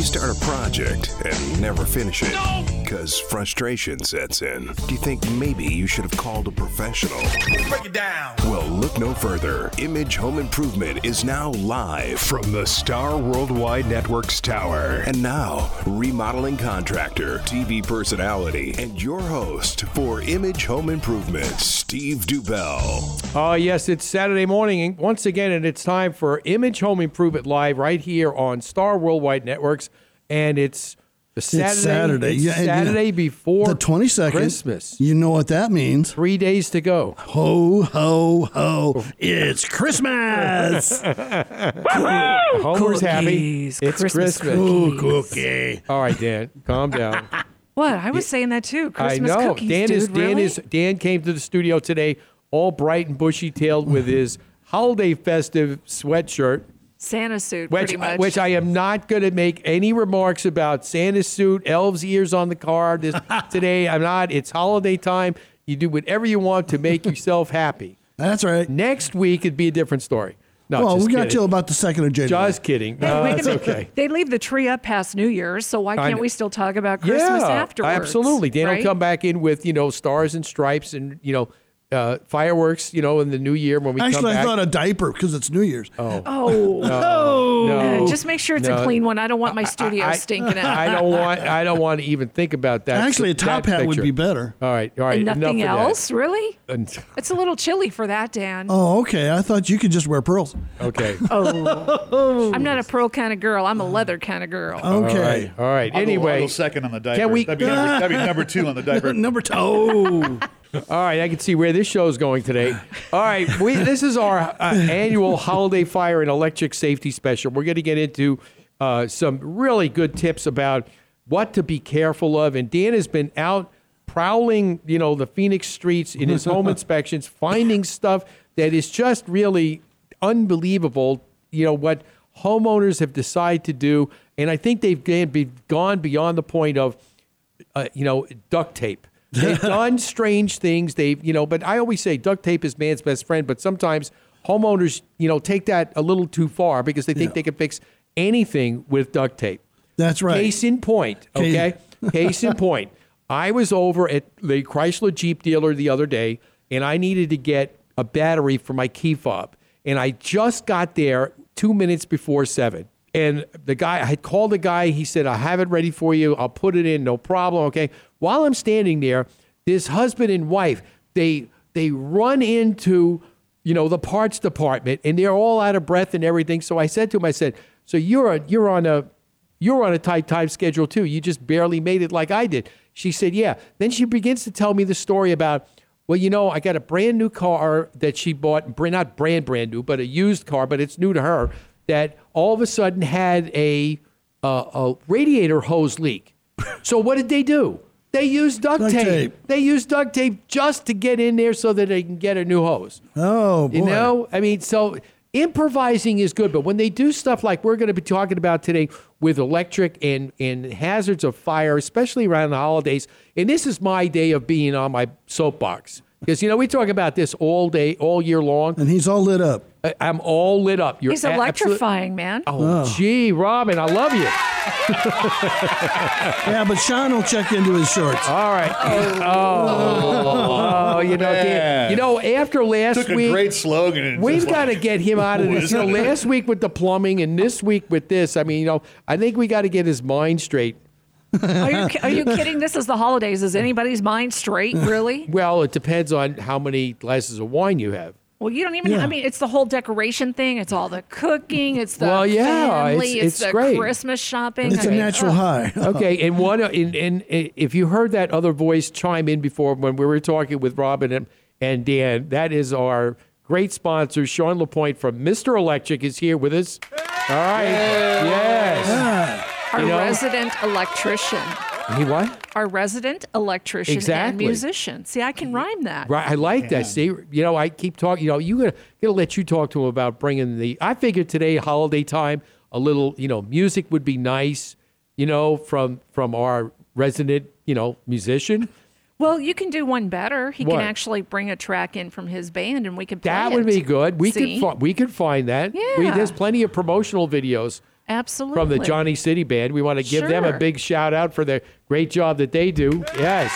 Do you start a project and never finish it? Because frustration sets in. Do you think maybe you should have called a professional? Break it down. Well, look no further. Image Home Improvement is now live from the Star Worldwide Network's tower. And now, remodeling contractor, TV personality, and your host for Image Home Improvement, Steve Dubell. Oh, yes, it's Saturday morning and once again, and it's time for Image Home Improvement Live right here on Star Worldwide Networks. And it's the Saturday, it's Saturday. it's Yeah, and, you know, Saturday before the 22nd. Christmas. You know what that means. Three days to go. Ho, ho, ho. It's Christmas. Homer's happy. Cookies, It's Christmas Christmas. Ooh, cookie. All right, Dan, calm down. What? I was saying that too. Christmas I know. cookies, Dan dude. is Dan really? is Dan came to the studio today all bright and bushy tailed with his holiday festive sweatshirt. Santa suit, Which, pretty much. which I am not going to make any remarks about Santa's suit, elves' ears on the car this, today. I'm not. It's holiday time. You do whatever you want to make yourself happy. That's right. Next week, it'd be a different story. No, well, we got kidding. till about the 2nd of January. Just kidding. No, wait a it's okay. They leave the tree up past New Year's, so why can't we still talk about Christmas yeah, afterwards? absolutely. Dan right? will come back in with you know stars and stripes and you know uh, fireworks. You know in the new year when we come Actually, I back. thought a diaper because it's New Year's. oh, Oh, no. uh, just make sure it's No. a clean one. I don't want my studio I, stinking out. I don't want. I don't want to even think about that. Actually, a top hat would be better. All right, all right. And nothing of that. else, really? It's a little chilly for that, Dan. Oh, okay. I thought you could just wear pearls. Okay. Oh, I'm not a pearl kind of girl. I'm a leather kind of girl. Okay. right. All right. I'll go- I'll Anyway, go second on the diaper. Can we- That'd be, number, that'd be number two on the diaper. Number two. All right. I can see where this show is going today. All right. We, this is our uh, annual holiday fire and electric safety special. We're going to get into uh, some really good tips about what to be careful of. And Dan has been out prowling, you know, the Phoenix streets in his home inspections, finding stuff that is just really unbelievable. You know what homeowners have decided to do, and I think they've gone gone beyond the point of, uh, you know, duct tape. They've done strange things. They've, you know, but I always say duct tape is man's best friend. But sometimes homeowners, you know, take that a little too far because they think Yeah. they can fix anything with duct tape. That's right. Case in point, okay? Case in point. I was over at the Chrysler Jeep dealer the other day, and I needed to get a battery for my key fob. And I just got there two minutes before seven. And the guy, I had called the guy. He said, I have it ready for you. I'll put it in, no problem. Okay. While I'm standing there, this husband and wife, they they run into you know the parts department and they're all out of breath and everything. So i said to him i said so you're a, you're on a you're on a tight time schedule too. You just barely made it like i did. She said yeah. Then she begins to tell me the story about well you know i got a brand new car that she bought not brand brand new but a used car but it's new to her that all of a sudden had a uh, a radiator hose leak. So what did they do they use duct, Duct tape. tape. They use duct tape just to get in there so that they can get a new hose. Oh, boy. You know, I mean, so improvising is good, but when they do stuff like we're going to be talking about today with electric and, and hazards of fire, especially around the holidays, and this is my day of being on my soapbox. Because, you know, we talk about this all day, all year long. And he's all lit up. I- I'm all lit up. You're He's a- absolute- electrifying, man. Oh, oh. gee, Robin, I love you. Yeah, but Sean will check into his shorts. All right. Oh, oh, you know, Dan, you know, after last Took a week, great slogan We've got to like- get him out of this. You know, last week with the plumbing and this week with this. I mean, you know, I think we got to get his mind straight. Are you, are you kidding? This is the holidays. Is anybody's mind straight, really? Well, it depends on how many glasses of wine you have. Well, you don't even. Yeah. I mean, it's the whole decoration thing. It's all the cooking. It's the Well, yeah, family. it's- It's, it's the great. Christmas shopping. It's I a mean, natural ugh. high. Okay, and one, and, and if you heard that other voice chime in before when we were talking with Robin and, and Dan, that is our great sponsor, Sean Lapointe from Mr. Electric, is here with us. All right, yes. Our You know- resident electrician. He what? Our resident electrician and musician. See, I can mm-hmm. rhyme that. Right, I like that. See, you know, I keep talking. You know, you gotta gotta let you talk to him about bringing the. I figured today, holiday time, a little, you know, music would be nice. You know, from from our resident, you know, musician. Well, you can do one better. He What? can actually bring a track in from his band, and we could That would it. be good. We See? could fi- we could find that. We, Yeah. there's plenty of promotional videos absolutely from the Johnny City Band. We want to give them a big shout out for the great job that they do. Yes.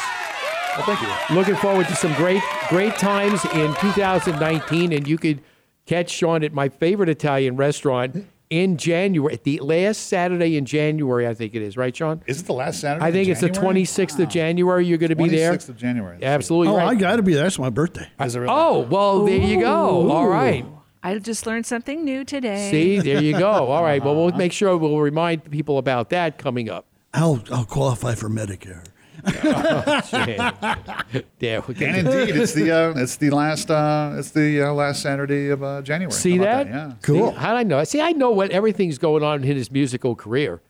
Well, thank you. Looking forward to some great great times in 2019, and you could catch Sean at my favorite Italian restaurant in January, the last Saturday in January, I think it is. Right, Sean? Is it the last Saturday? I think in it's the January? 26th of January. You're going to be there. 26th of January. Absolutely Oh, right. I got to be there. That's my birthday. Is it really? Oh, well, there you go. All right. I just learned something new today. See, there you go. All right. Well, we'll make sure we'll remind people about that coming up. I'll I'll qualify for Medicare. there we go. And indeed, it's the uh, it's the last uh, it's the uh, last Saturday of uh, January. See How that? Yeah. Cool. See, how did I know? See, I know what everything's going on in his musical career.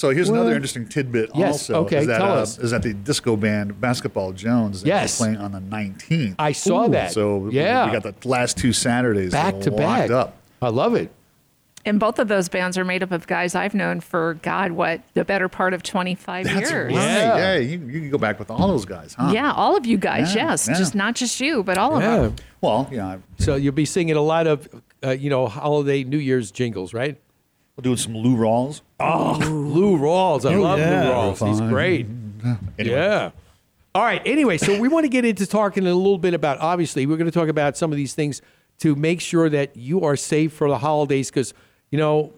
So here's Well- another interesting tidbit. Yes, Also, okay, is that, tell uh, us. is that the disco band Basketball Jones is Yes. playing on the 19th. I saw that. So yeah, we got the last two Saturdays back to back. up. I love it. And both of those bands are made up of guys I've known for God, what the better part of 25 That's years. right. Yeah. Yeah, you, you can go back with all those guys, huh? Yeah, all of you guys, Yeah, yes. yeah. Just not just you, but all of Yeah. them. Well, yeah, So you'll be singing a lot of, uh, you know, holiday New Year's jingles, right? we're doing some Lou Rawls. Lou Rawls. I Oh, love yeah. Lou Rawls. He's great. Anyway. Yeah. All right. Anyway, so we want to get into talking a little bit about, obviously, we're going to talk about some of these things to make sure that you are safe for the holidays because, you know,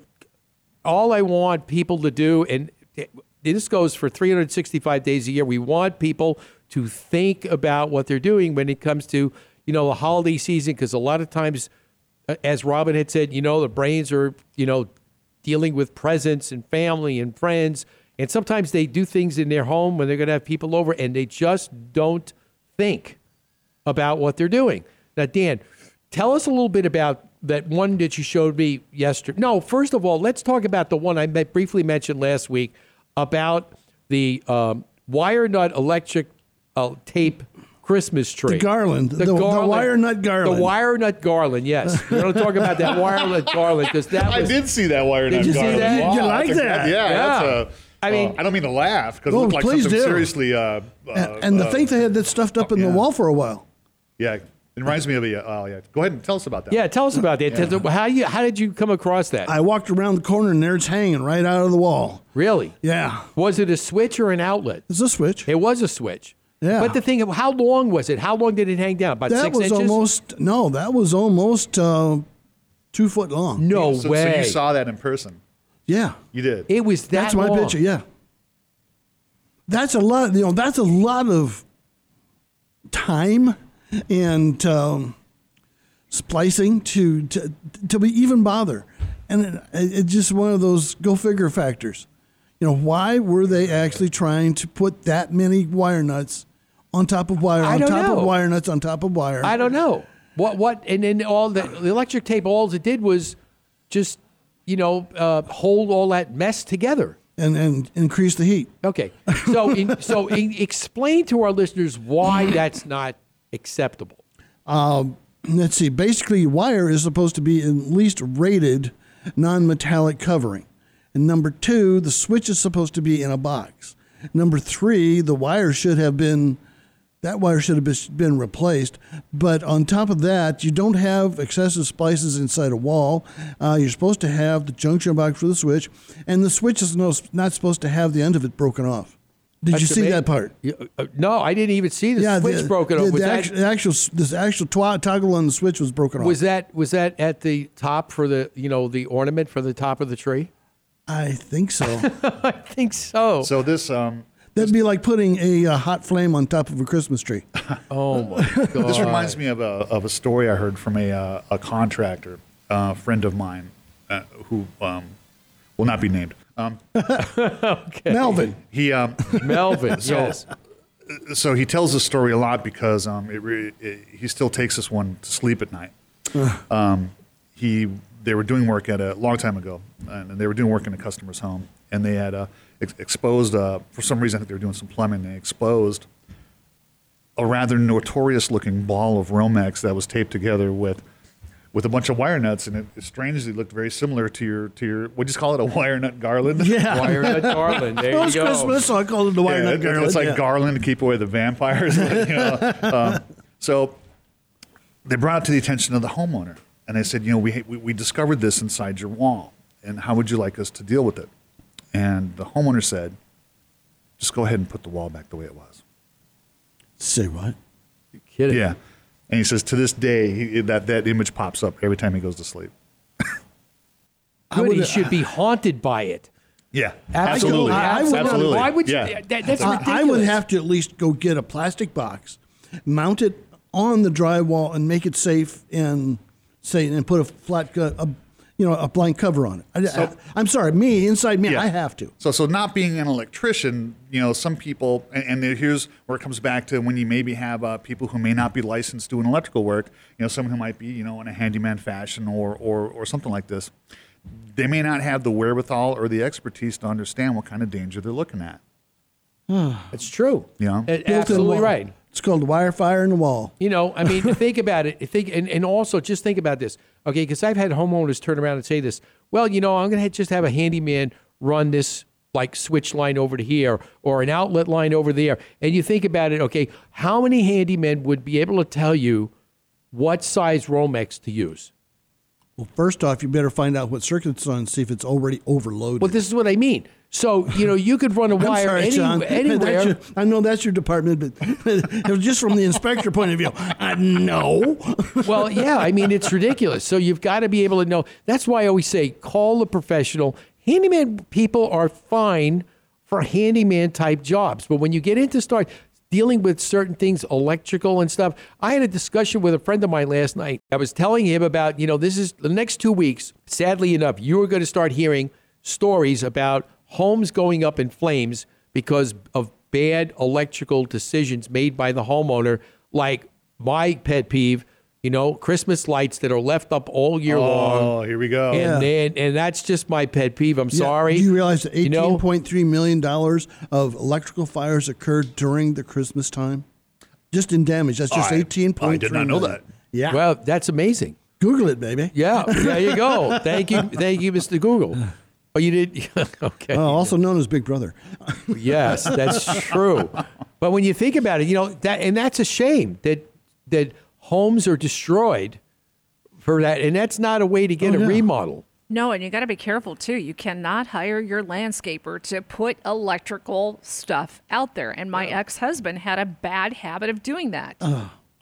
all I want people to do, and this goes for 365 days a year, we want people to think about what they're doing when it comes to, you know, the holiday season because a lot of times, uh, as Robin had said, you know, the brains are, you know, dealing with presents and family and friends. And sometimes they do things in their home when they're going to have people over and they just don't think about what they're doing. Now, Dan, tell us a little bit about that one that you showed me yesterday. No, first of all, let's talk about the one I met, briefly mentioned last week about the um, wire nut electric uh, tape Christmas tree. The garland. The- the wire nut garland. The wire nut garland, yes. We're going to talk about that wire nut garland because that was. I did see that wire nut you see garland. that? Wow, You like that's a- that? yeah, Yeah. That's a, I mean- uh, I don't mean to laugh because it Oh, looked like please something do. seriously. Uh, uh, And, and the uh, thing they had that stuffed up in the wall for a while. yeah, it reminds me of a. Oh yeah, go ahead and tell us about that. Yeah, tell us about that. Tell- How you how did you come across that? I walked around the corner and there it's hanging right out of the wall. really? Yeah. Was it a switch or an outlet? It's a switch. It was a switch. Yeah. But the thing, how long was it? How long did it hang down? About that six was inches? almost, no, that was almost uh, two foot long. no So, so way. you saw that in person. Yeah. You did. it was that That's my long. picture. Yeah. That's a lot. You know, that's a lot of time and um, splicing to, to to be even bother, and it, it's just one of those go figure factors. You know, why were they actually trying to put that many wire nuts on top of wire I on top know. of wire nuts on top of wire? I don't know what what, and then all the, the electric tape. All it did was just you know uh, hold all that mess together. and and increase the heat. Okay, so in, so in, explain to our listeners why that's not acceptable. let's see, basically, wire is supposed to be at least rated non metallic covering. And number two, the switch is supposed to be in a box. Number three, the wire should have been, that wire should have been- been replaced. But on top of that, you don't have excessive splices inside a wall. Uh, you're supposed to have the junction box for the switch, and the switch is no, not supposed to have the end of it broken off. Did you see ama- that part? Yeah, uh, No, I didn't even see the switch the, broken the, off. Was the that, actual, the actual, this actual twa- toggle on the switch was broken off. was that was that at the top for the you know the ornament for the top of the tree? I think so. I think so. So this um, That'd be like putting a uh, hot flame on top of a Christmas tree. oh my god! This reminds me of a, of a story I heard from a, uh, a contractor, a friend of mine, uh, who um, will not be named. Um, Melvin. he um, Melvin. yes. so he tells this story a lot because um, it, re- it, he still takes this one to sleep at night. um, he they were doing work at a long time ago, and they were doing work in a customer's home, and they had uh, ex- exposed uh, for some reason I think they were doing some plumbing. They exposed a rather notorious looking ball of Romex that was taped together with with a bunch of wire nuts, and it, it strangely looked very similar to your to your what do you call it a wire nut garland? Yeah. Wire nut garland. There Well, you go. Christmas, so I call it the wire Yeah, nut it- garland. It's like yeah. garland to keep away the vampires. you know? um, so they brought it to the attention of the homeowner, and they said, you know, we, we we discovered this inside your wall, and how would you like us to deal with it? And the homeowner said, just go ahead and put the wall back the way it was. Say what? You kidding. Yeah. And he says to this day he, that that image pops up every time he goes to sleep. I Good, he would- should be haunted by it. Yeah, Absolutely. I would- absolutely. Why would you? Yeah. That, that's I- ridiculous. I would have to at least go get a plastic box, mount it on the drywall, and make it safe, and say and put a flat, co- a, you know, a blank cover on it. I, am sorry, me inside me, Yeah. I have to. So, so not being an electrician, you know, some people, and, and here's where it comes back to when you maybe have uh, people who may not be licensed doing electrical work, you know, someone who might be, you know, in a handyman fashion or, or, or something like this. They may not have the wherewithal or the expertise to understand what kind of danger they're looking at. It's true. Yeah. A- Built-in absolutely right. It's called wire fire in the wall. You know, I mean, think about it. Think, and, and also just think about this, okay? Because I've had homeowners turn around and say this. Well, you know, I'm going to just have a handyman run this like switch line over to here or an outlet line over there. And you think about it, okay? How many handymen would be able to tell you what size Romex to use? Well, first off, you better find out what circuit it's on and see if it's already overloaded. Well, this is what I mean. So you know, you could run a wire sorry, any. Anywhere. your- I know that's your department, but it was just from the inspector point of view. Uh, I know. well, yeah, I mean, it's ridiculous. So you've got to be able to know. That's why I always say call a professional. Handyman people are fine for handyman type jobs. But when you get into start dealing with certain things, electrical and stuff, I had a discussion with a friend of mine last night. I was telling him about, you know, this is the next two weeks, sadly enough, you are going to start hearing stories about homes going up in flames because of bad electrical decisions made by the homeowner, like my pet peeve, you know, Christmas lights that are left up all year long. Oh, here we go. Yeah. And, and and that's just my pet peeve. I'm Yeah, sorry. Do you realize that You know, eighteen point three million dollars of electrical fires occurred during the Christmas time? Just in damage. That's just I- eighteen point three. I did not know that. Yeah. Well, that's amazing. Google it, baby. Yeah, there you go. Thank you, thank you, Mr. Google. Oh, you did. okay. Uh, also known as Big Brother. Yes, that's true. But when you think about it, you know that, and that's a shame that that homes are destroyed for that, and that's not a way to get Oh, a yeah. remodel. No, and you got to be careful too. You cannot hire your landscaper to put electrical stuff out there. And my ex husband had a bad habit of doing that.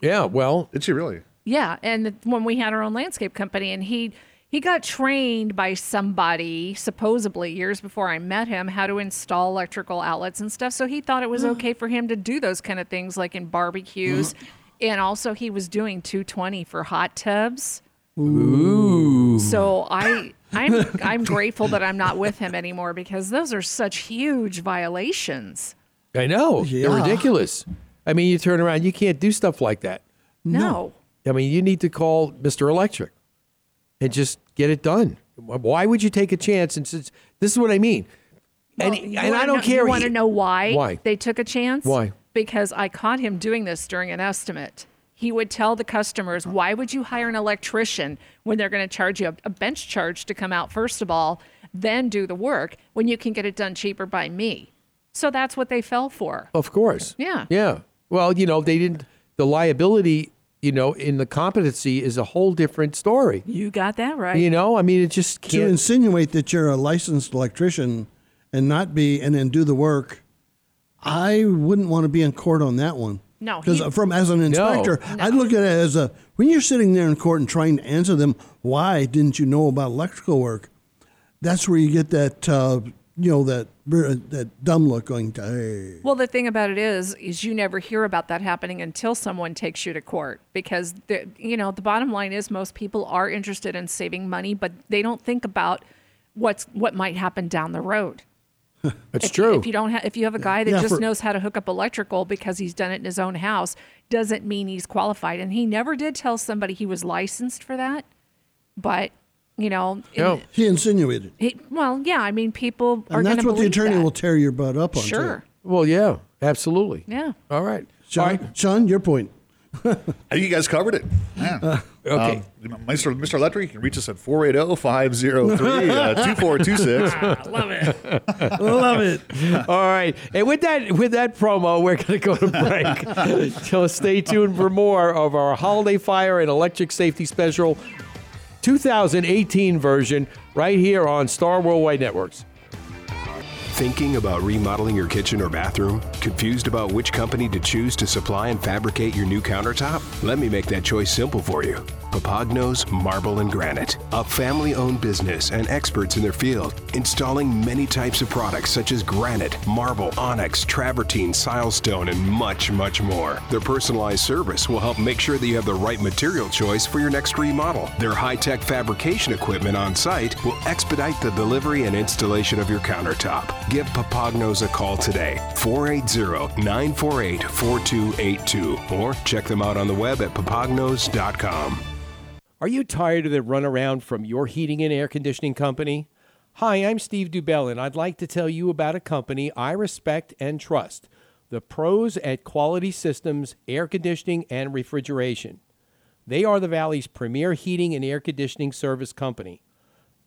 Yeah, well, Did she really? Yeah, and when we had our own landscape company, and he he got trained by somebody supposedly years before I met him how to install electrical outlets and stuff. So he thought it was okay for him to do those kind of things, like in barbecues, mm-hmm. And also he was doing 220 for hot tubs. Ooh. So I. I'm I'm grateful that I'm not with him anymore because those are such huge violations. I know they're ridiculous. I mean, you turn around, you can't do stuff like that. No. I mean, you need to call Mr. Electric and just get it done. Why would you take a chance? And since this is what I mean, and, and I don't know- care. You want to know why? Why? they took a chance? Why? Because I caught him doing this during an estimate. He would tell the customers, "Why would you hire an electrician when they're going to charge you a, a bench charge to come out first of all, then do the work when you can get it done cheaper by me?" So that's what they fell for. Of course. Yeah. Yeah. Well, you know, they didn't. The liability, you know, in the competency is a whole different story. You got that right. You know, I mean, it just can't. insinuate that you're a licensed electrician and not be and then do the work, I wouldn't want to be in court on that one. No, because from as an inspector, I'd look at it as a when you're sitting there in court and trying to answer them, why didn't you know about electrical work? That's where you get that uh, you know that that dumb look going. To, Hey. Well, the thing about it is, is you never hear about that happening until someone takes you to court because the, you know the bottom line is most people are interested in saving money, but they don't think about what's what might happen down the road. It's if, true. If you don't have, if you have a guy that Yeah, just for- knows how to hook up electrical because he's done it in his own house, doesn't mean he's qualified. And he never did tell somebody he was licensed for that. But you know, in- No. He insinuated, he, well, yeah. I mean, people are and going that's what the attorney that. will tear your butt up on. too. Sure. well, yeah, absolutely. Yeah. All right. Sean, All right. Sean, your point. Hey, you guys covered it. Man. Okay. Um, Mr. Mr. Electric, you can reach us at 480 503 uh, 2426. Love it. Love it. All right, and with that with that promo, we're going to go to break. so stay tuned for more of our holiday fire and electric safety special, 2018 version, right here on Star Worldwide Networks. Thinking about remodeling your kitchen or bathroom? Confused about which company to choose to supply and fabricate your new countertop? Let me make that choice simple for you. Papagnos Marble and Granite, a family owned business and experts in their field, installing many types of products such as granite, marble, onyx, travertine, silestone, and much, much more. Their personalized service will help make sure that you have the right material choice for your next remodel. Their high tech fabrication equipment on site will expedite the delivery and installation of your countertop. Give Papagnos a call today, 480 948 4282, or check them out on the web at papagnos.com. Are you tired of the runaround from your heating and air conditioning company? Hi, I'm Steve Dubell, and I'd like to tell you about a company I respect and trust the pros at Quality Systems Air Conditioning and Refrigeration. They are the Valley's premier heating and air conditioning service company.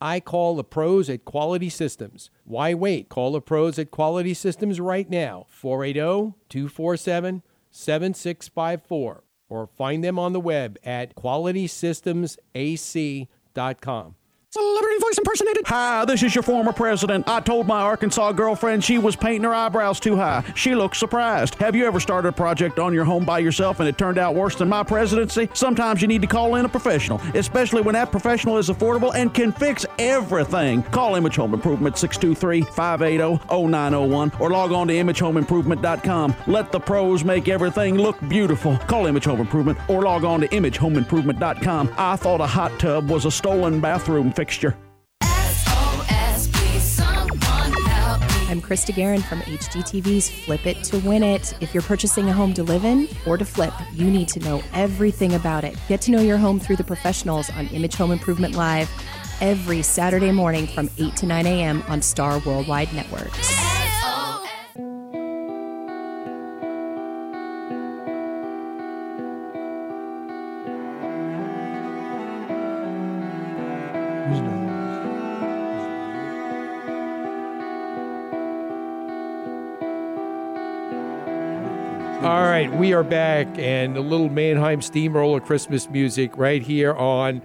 I call the pros at Quality Systems. Why wait? Call the pros at Quality Systems right now, 480 247 7654, or find them on the web at qualitysystemsac.com. Celebrity voice impersonated. Hi, this is your former president. I told my Arkansas girlfriend she was painting her eyebrows too high. She looked surprised. Have you ever started a project on your home by yourself and it turned out worse than my presidency? Sometimes you need to call in a professional, especially when that professional is affordable and can fix everything. Call Image Home Improvement 623-580-0901 or log on to imagehomeimprovement.com. Let the pros make everything look beautiful. Call Image Home Improvement or log on to imagehomeimprovement.com. I thought a hot tub was a stolen bathroom fixture. I'm Krista Guerin from HGTV's Flip It to Win It. If you're purchasing a home to live in or to flip, you need to know everything about it. Get to know your home through the professionals on Image Home Improvement Live every Saturday morning from 8 to 9 a.m. on Star Worldwide Networks. Right, we are back, and a little Mannheim Steamroller Christmas music right here on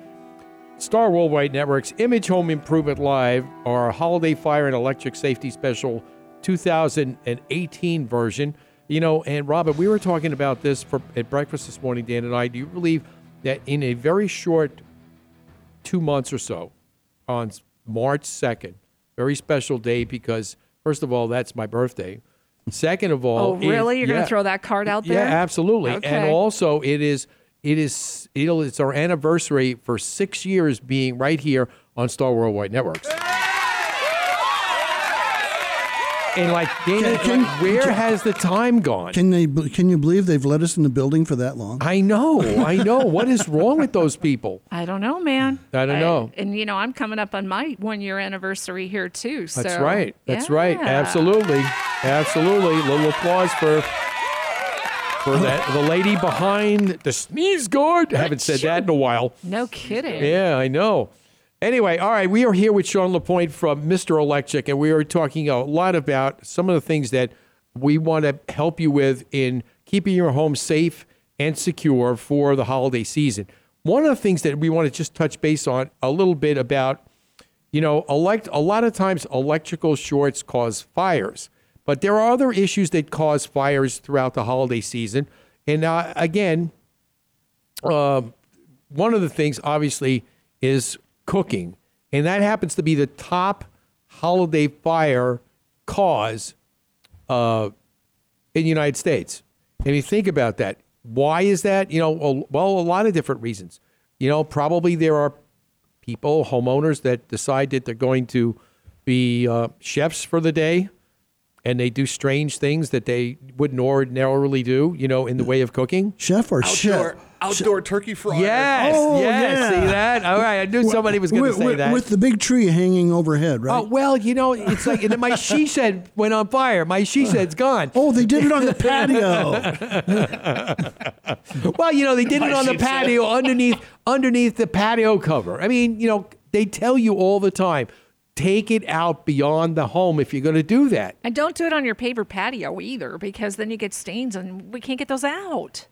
Star Worldwide Networks, Image Home Improvement Live, our Holiday Fire and Electric Safety Special 2018 version. You know, and Robert, we were talking about this for at breakfast this morning, Dan and I. Do you believe that in a very short two months or so, on March 2nd, very special day because, first of all, that's my birthday. Second of all, Oh, really? it- You're going to throw that card out there? Yeah, absolutely. And also, it is it is it'll, it's our anniversary for six years being right here on Star Worldwide Networks. And like, Dana, Can- can- like, where has the time gone? Can they? Can you believe they've let us in the building for that long? I know, I know. What is wrong with those people? I don't know, man. I don't know. and you know, I'm coming up on my one year anniversary here too. So That's right. That's right. Absolutely, Absolutely, A little applause for for that the lady behind the sneeze guard. I haven't said that in a while. No kidding. Yeah, I know. Anyway, all right, we are here with Sean Lapointe from Mr. Electric, and we are talking a lot about some of the things that we want to help you with in keeping your home safe and secure for the holiday season. One of the things that we want to just touch base on a little bit about, you know, elect a lot of times electrical shorts cause fires, but there are other issues that cause fires throughout the holiday season. And uh, again, um, one of the things obviously is cooking, and that happens to be the top holiday fire cause uh, in the United States. And you think about that. Why is that? You know, well, well, a lot of different reasons. You know, probably there are people, homeowners, that decide that they're going to be uh, chefs for the day, and they do strange things that they wouldn't ordinarily do, you know, in the way of cooking. Chef or Outdoor, chef? Outdoor turkey fryer. Yes, Oh, yes. yeah. See that? All right, I knew somebody was going to say with- that. With the big tree hanging overhead, right? Oh well, you know, it's like and my she shed went on fire. My she shed's gone. Oh, they did it on the patio. Well, you know, they did it on the she shed. patio underneath underneath the patio cover. I mean, you know, they tell you all the time, take it out beyond the home if you're going to do that. And don't do it on your paper patio either, because then you get stains and we can't get those out.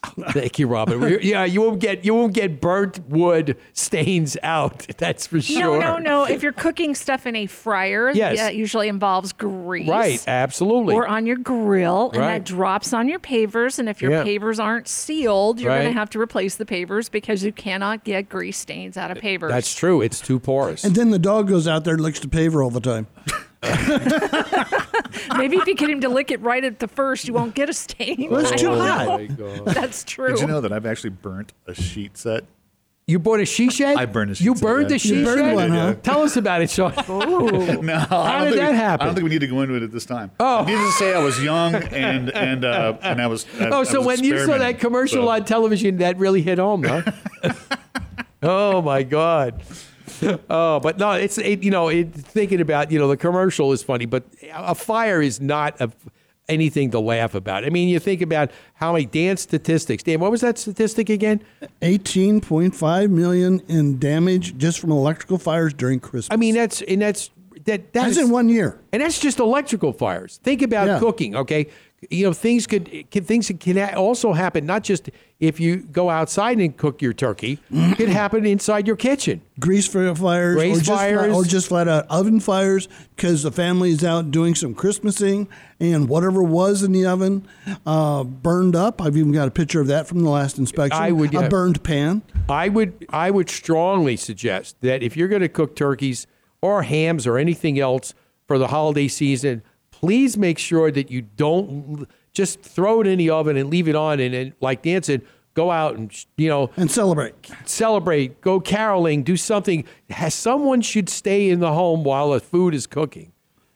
Thank you, Robin. Yeah, you won't get you won't get burnt wood stains out. That's for sure. No, no, no. If you're cooking stuff in a fryer, Yes. that usually involves grease. Right, absolutely. Or on your grill, and Right. that drops on your pavers. And if your Yeah. pavers aren't sealed, you're going to have to replace the pavers because you cannot get grease stains out of pavers. That's true. It's too porous. and then the dog goes out there and licks the paver all the time. Maybe if you get him to lick it right at the first, you won't get a stain. Well, it's too hot. know. my God. That's true. Did you know that I've actually burnt a sheet set? You bought a she shed? I burned a she You shed, burned yeah. a she You burned shed? one, huh? Tell us about it, Sean. No, How did that happen? I don't think we need to go into it at this time. Oh. needless to say, I was young and and uh, and I was. I, Oh, so was when you saw that experimenting, commercial so- on television, that really hit home, huh? oh my God. Oh, but no, it's it, you know it, thinking about you know the commercial is funny, but a fire is not a, anything to laugh about. I mean, you think about how many Dan's statistics. Dan, what was that statistic again? 18.5 million in damage just from electrical fires during Christmas. I mean, that's and that's that that's that's in one year. And that's just electrical fires. Think about Yeah. cooking, okay? You know, things could, things can also happen not just if you go outside and cook your turkey. it could happen inside your kitchen. Grease fire fires, Grease or, just flat, fires. or just flat out oven fires because the family is out doing some Christmasing and whatever was in the oven uh, burned up. I've even got a picture of that from the last inspection. I would, a burned pan. I would I would strongly suggest that if you're going to cook turkeys or hams or anything else for the holiday season, please make sure that you don't just throw it in the oven and leave it on and, and like Dan said, go out and you know and celebrate. celebrate, go caroling, do something. Has someone should stay in the home while the food is cooking.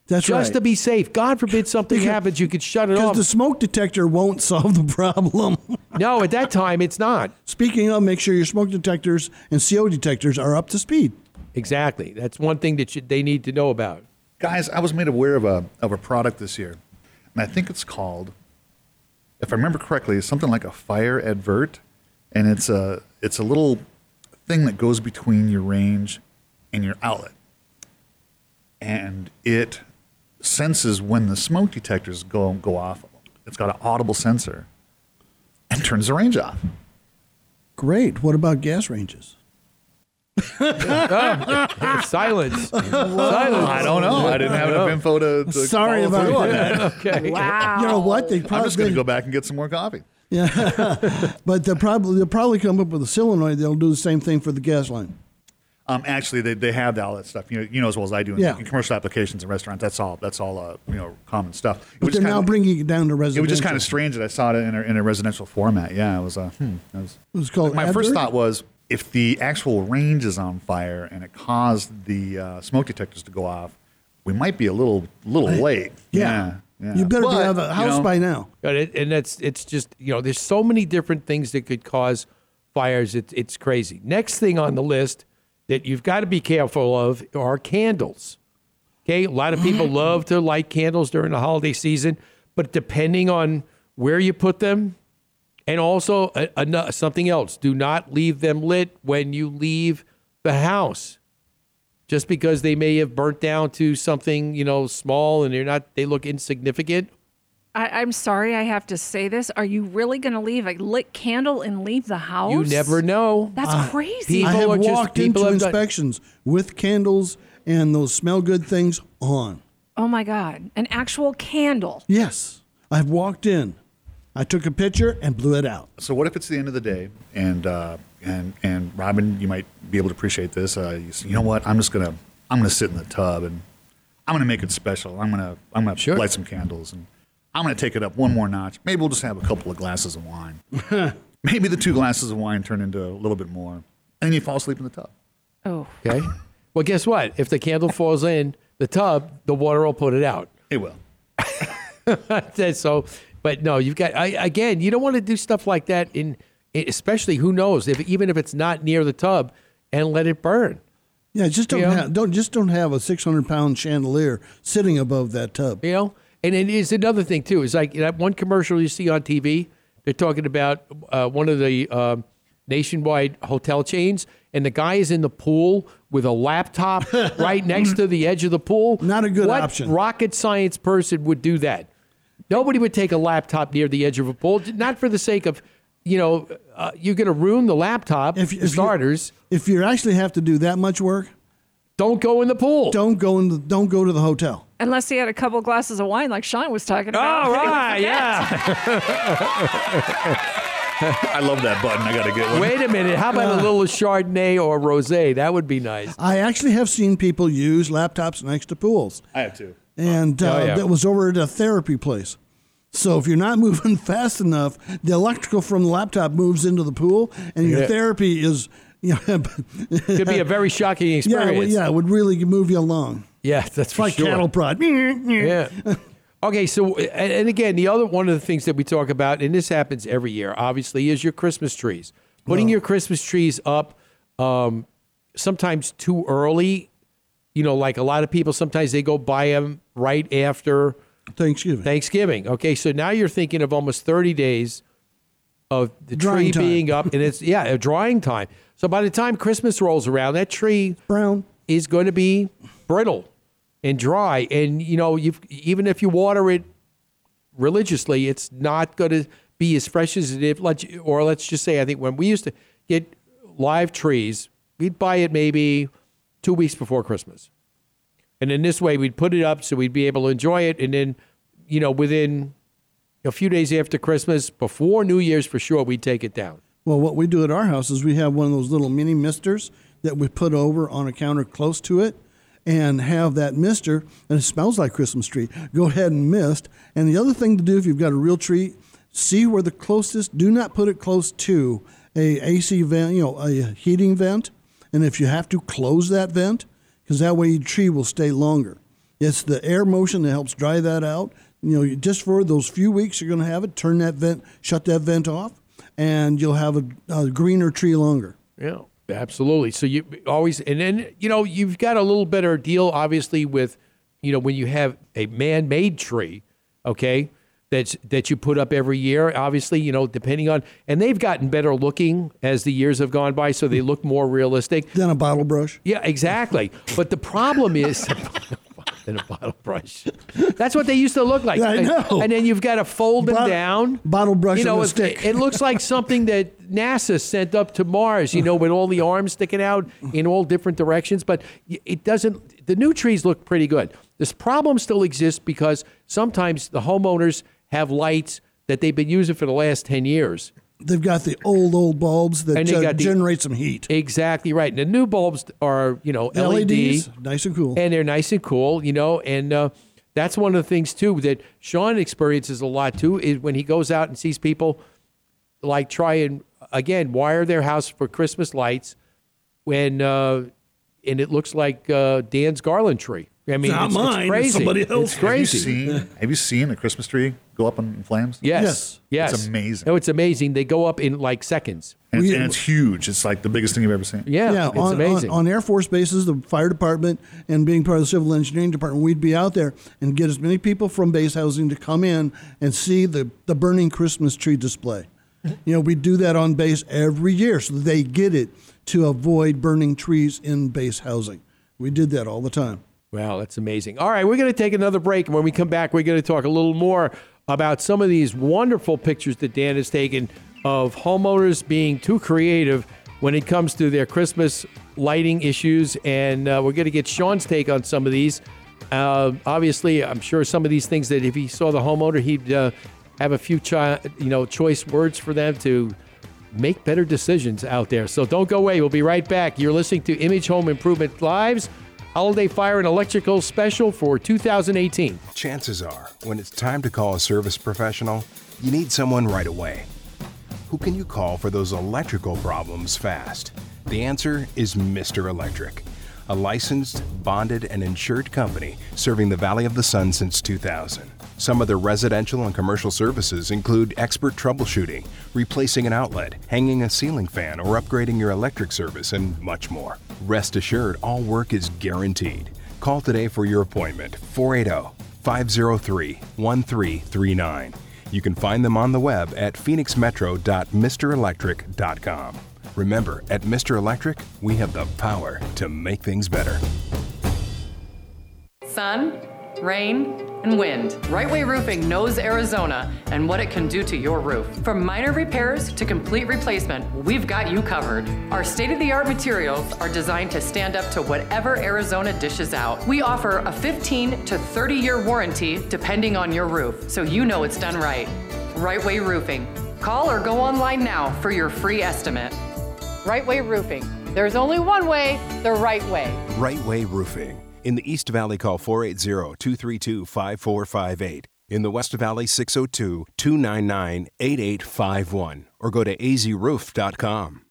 That's just right. to be safe. God forbid something Because- happens, you could shut it off. Because the smoke detector won't solve the problem. no, at that time it's not. Speaking of, make sure your smoke detectors and CO detectors are up to speed. Exactly. That's one thing that you, they need to know about. Guys, I was made aware of a of a product this year, and I think it's called, if I remember correctly, something like a FireAvert, and it's a it's a little thing that goes between your range and your outlet, and it senses when the smoke detectors go go off. It's got an audible sensor, and turns the range off. Great. What about gas ranges? Silence. Silence. I don't know. I didn't have enough info to. to Sorry follow about through on that. Okay. Wow. You know what? They I'm probably just going to go back and get some more coffee. Yeah, but they'll probably they'll probably come up with a solenoid. They'll do the same thing for the gas line. Um, actually, they, they have all that stuff. You know, you know as well as I do in, Yeah. in commercial applications and restaurants. That's all. That's all. Uh, you know, common stuff. It But was they're now kinda- bringing it down to residential. It was just kind of strange that I saw it in a, in a residential format. Yeah, it was. Uh, hmm, that was, It was called my first Advert? thought was if the actual range is on fire and it caused the uh, smoke detectors to go off, we might be a little little late. Yeah. yeah. You better But, be out of a you house know, by now. And, it, and that's it's just you know there's so many different things that could cause fires. It, it's crazy. Next thing on the list that you've got to be careful of are candles. Okay, a lot of people love to light candles during the holiday season, but depending on where you put them, and also a, ano- something else, do not leave them lit when you leave the house. Just because they may have burnt down to something you know small and they're not, they look insignificant. I, I'm sorry I have to say this. Are you really going to leave a lit candle and leave the house? You never know. That's ah, crazy. people I have are just- walked people into have done- inspections with candles and those smell good things on. oh my God. An actual candle. Yes, I've walked in. I took a picture and blew it out. So what if it's the end of the day and uh, and and Robin, you might be able to appreciate this. Uh, you, say, you know what? I'm just gonna I'm gonna sit in the tub and I'm gonna make it special. I'm gonna I'm gonna Sure. light some candles and I'm gonna take it up one more notch. Maybe we'll just have a couple of glasses of wine. Maybe the two glasses of wine turn into a little bit more, and then you fall asleep in the tub. Oh. Okay. Well, guess what? If the candle falls in the tub, the water will put it out. It will. so, but no, you've got I, again. You don't want to do stuff like that in, especially who knows if even if it's not near the tub, and let it burn. Yeah, just don't You know? have, don't just don't have a 600 pound chandelier sitting above that tub. You know, and it is another thing too. Is like that one commercial you see on TV. They're talking about uh, one of the um nationwide hotel chains, and the guy is in the pool with a laptop right next to the edge of the pool. Not a good what option. Rocket science person would do that. Nobody would take a laptop near the edge of a pool, not for the sake of, you know, uh, you're going to ruin the laptop. If, for if you- starters, if you actually have to do that much work, don't go in the pool. don't go in the, don't go to the hotel. Unless he had a couple glasses of wine, like Sean was talking about. All right, yeah. I love that button. I got to get one. Wait a minute. How about a little Chardonnay or rosé? That would be nice. I actually have seen people use laptops next to pools. I have two. and uh, Oh, yeah. that was over at a therapy place. So if you're not moving fast enough, the electrical from the laptop moves into the pool, and your Yeah. therapy is, you know, Could be a very shocking experience. Yeah, yeah, it would really move you along. Yeah, that's for like sure. cattle prod. Yeah. Okay, so and, and again, the other one of the things that we talk about, and this happens every year, obviously, is your Christmas trees. Putting your Christmas trees up, um, sometimes too early. You know, like a lot of people, sometimes they go buy them right after Thanksgiving. Thanksgiving. Okay, so now you're thinking of almost 30 days of the Drying tree time. being up, and it's yeah, a drying time. So by the time Christmas rolls around, that tree Brown. is going to be brittle and dry, and you know, you even if you water it religiously, it's not going to be as fresh as it if. Or let's just say, I think when we used to get live trees, we'd buy it maybe two weeks before Christmas. And in this way, we'd put it up so we'd be able to enjoy it. And then, you know, within a few days after Christmas, before New Year's for sure, we'd take it down. Well, what we do at our house is we have one of those little mini misters that we put over on a counter close to it and have that mister, and it smells like Christmas tree. Go ahead and mist. And the other thing to do if you've got a real tree, see where the closest, do not put it close to a AC vent, you know, a heating vent. And if you have to, close that vent because that way your tree will stay longer. It's the air motion that helps dry that out. You know, just for those few weeks you're going to have it, turn that vent, shut that vent off, and you'll have a, a greener tree longer. Yeah, absolutely. So you always, and then you know you've got a little better deal, obviously, with you know when you have a man-made tree, okay, that's that you put up every year. Obviously, you know depending on, and they've gotten better looking as the years have gone by, so they hmm. look more realistic. than a bottle brush. Yeah, exactly. But the problem is. In a bottle brush. That's what they used to look like. I know. And then you've got to fold them Bot- down. bottle brush You know, and it- it looks like something that NASA sent up to Mars, you know, with all the arms sticking out in all different directions. But it doesn't, the new trees look pretty good. This problem still exists because sometimes the homeowners have lights that they've been using for the last 10 years. They've got the old old bulbs that uh, the- generate some heat. Exactly right. And the new bulbs are, you know, LED. LEDs, nice and cool. and they're nice and cool, you know. And uh, that's one of the things too that Sean experiences a lot too is when he goes out and sees people like try and again wire their house for Christmas lights when uh, and it looks like uh, Dan's garland tree. I mean, not it's, mine, It's it's crazy. somebody It's else's. Have you seen? Have you seen a Christmas tree go up in flames? Yes, Yes. yes, It's amazing. No, it's amazing. They go up in like seconds. And, it's, We- and it's huge. It's like the biggest thing you've ever seen. Yeah, yeah, it's on, amazing. On, on Air Force bases, the fire department, and being part of the civil engineering department, we'd be out there and get as many people from base housing to come in and see the, the burning Christmas tree display. You know, we do that on base every year so they get it to avoid burning trees in base housing. We did that all the time. Wow, that's amazing. All right, we're going to take another break. And when we come back, we're going to talk a little more about some of these wonderful pictures that Dan has taken of homeowners being too creative when it comes to their Christmas lighting issues. And uh, we're going to get Sean's take on some of these. Uh, obviously, I'm sure some of these things that if he saw the homeowner, he'd uh, have a few chi- you know choice words for them to make better decisions out there. So don't go away. We'll be right back. You're listening to Image Home Improvement Lives Holiday Fire and Electrical Special for 2018. Chances are, when it's time to call a service professional, you need someone right away. Who can you call for those electrical problems fast? The answer is Mr. Electric. a licensed, bonded, and insured company serving the Valley of the Sun since 2000. Some of their residential and commercial services include expert troubleshooting, replacing an outlet, hanging a ceiling fan, or upgrading your electric service, and much more. Rest assured, all work is guaranteed. Call today for your appointment 480 503 1339. You can find them on the web at phoenixmetro.mrelectric.com. Remember, at Mr. Electric, we have the power to make things better. Sun, rain, and wind. Right Way Roofing knows Arizona and what it can do to your roof. From minor repairs to complete replacement, we've got you covered. Our state of the art materials are designed to stand up to whatever Arizona dishes out. We offer a 15 to 30 year warranty depending on your roof, so you know it's done right. Right Way Roofing. Call or go online now for your free estimate. Right Way Roofing. There's only one way, the right way. Right Way Roofing. In the East Valley, call 480 232 5458. In the West Valley, 602 299 8851. Or go to azroof.com.